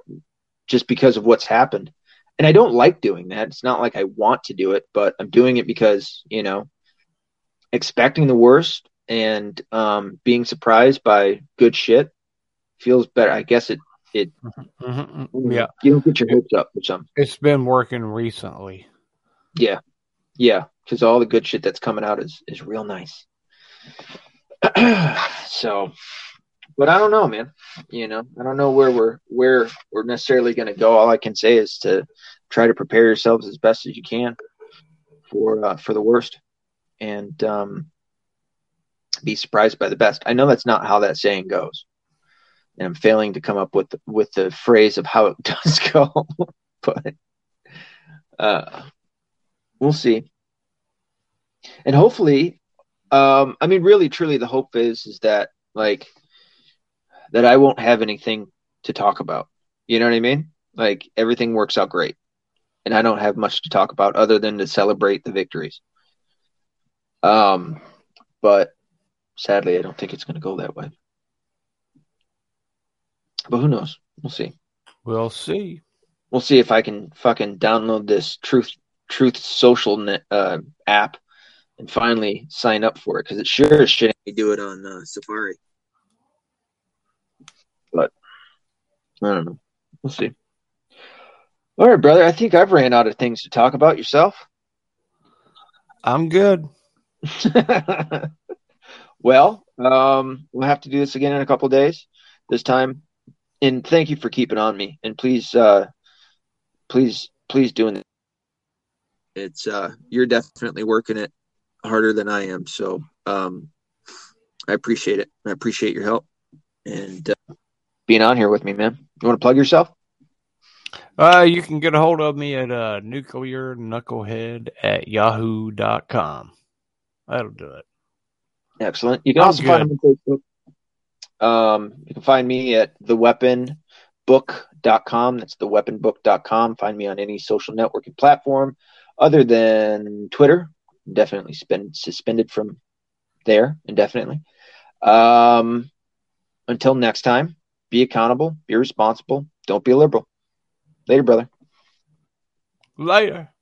just because of what's happened, and I don't like doing that. It's not like I want to do it, but I'm doing it because you know, expecting the worst and um, being surprised by good shit feels better. I guess it it mm-hmm. mm-hmm. yeah you don't get your hopes up for something. It's been working recently. Yeah, yeah, because all the good shit that's coming out is is real nice. so but I don't know, man. You know, I don't know where we're where we're necessarily going to go. All I can say is to try to prepare yourselves as best as you can for uh, for the worst, and um, be surprised by the best. I know that's not how that saying goes, and I'm failing to come up with with the phrase of how it does go, but uh, we'll see. And hopefully, um, I mean, really, truly, the hope is is that like that I won't have anything to talk about. You know what I mean? Like everything works out great. And I don't have much to talk about other than to celebrate the victories. Um, but sadly, I don't think it's going to go that way. But who knows? We'll see. We'll see. We'll see if I can fucking download this Truth Truth Social net, uh, app and finally sign up for it because it sure as shit do it on uh, Safari. But I don't know. We'll see. All right, brother. I think I've ran out of things to talk about. Yourself? I'm good. well, um, we'll have to do this again in a couple days. This time, and thank you for keeping on me. And please, uh, please, please doing it. It's uh, you're definitely working it harder than I am. So um, I appreciate it. I appreciate your help. And uh, being on here with me, man. You want to plug yourself? Uh, you can get a hold of me at uh, nuclear knucklehead at yahoo.com. That'll do it. Excellent. You can also find me on Facebook. Um, you can find me at theweaponbook.com. That's theweaponbook.com. Find me on any social networking platform other than Twitter. Definitely spend, suspended from there indefinitely. Um, until next time, be accountable, be responsible, don't be a liberal. Later, brother. Later.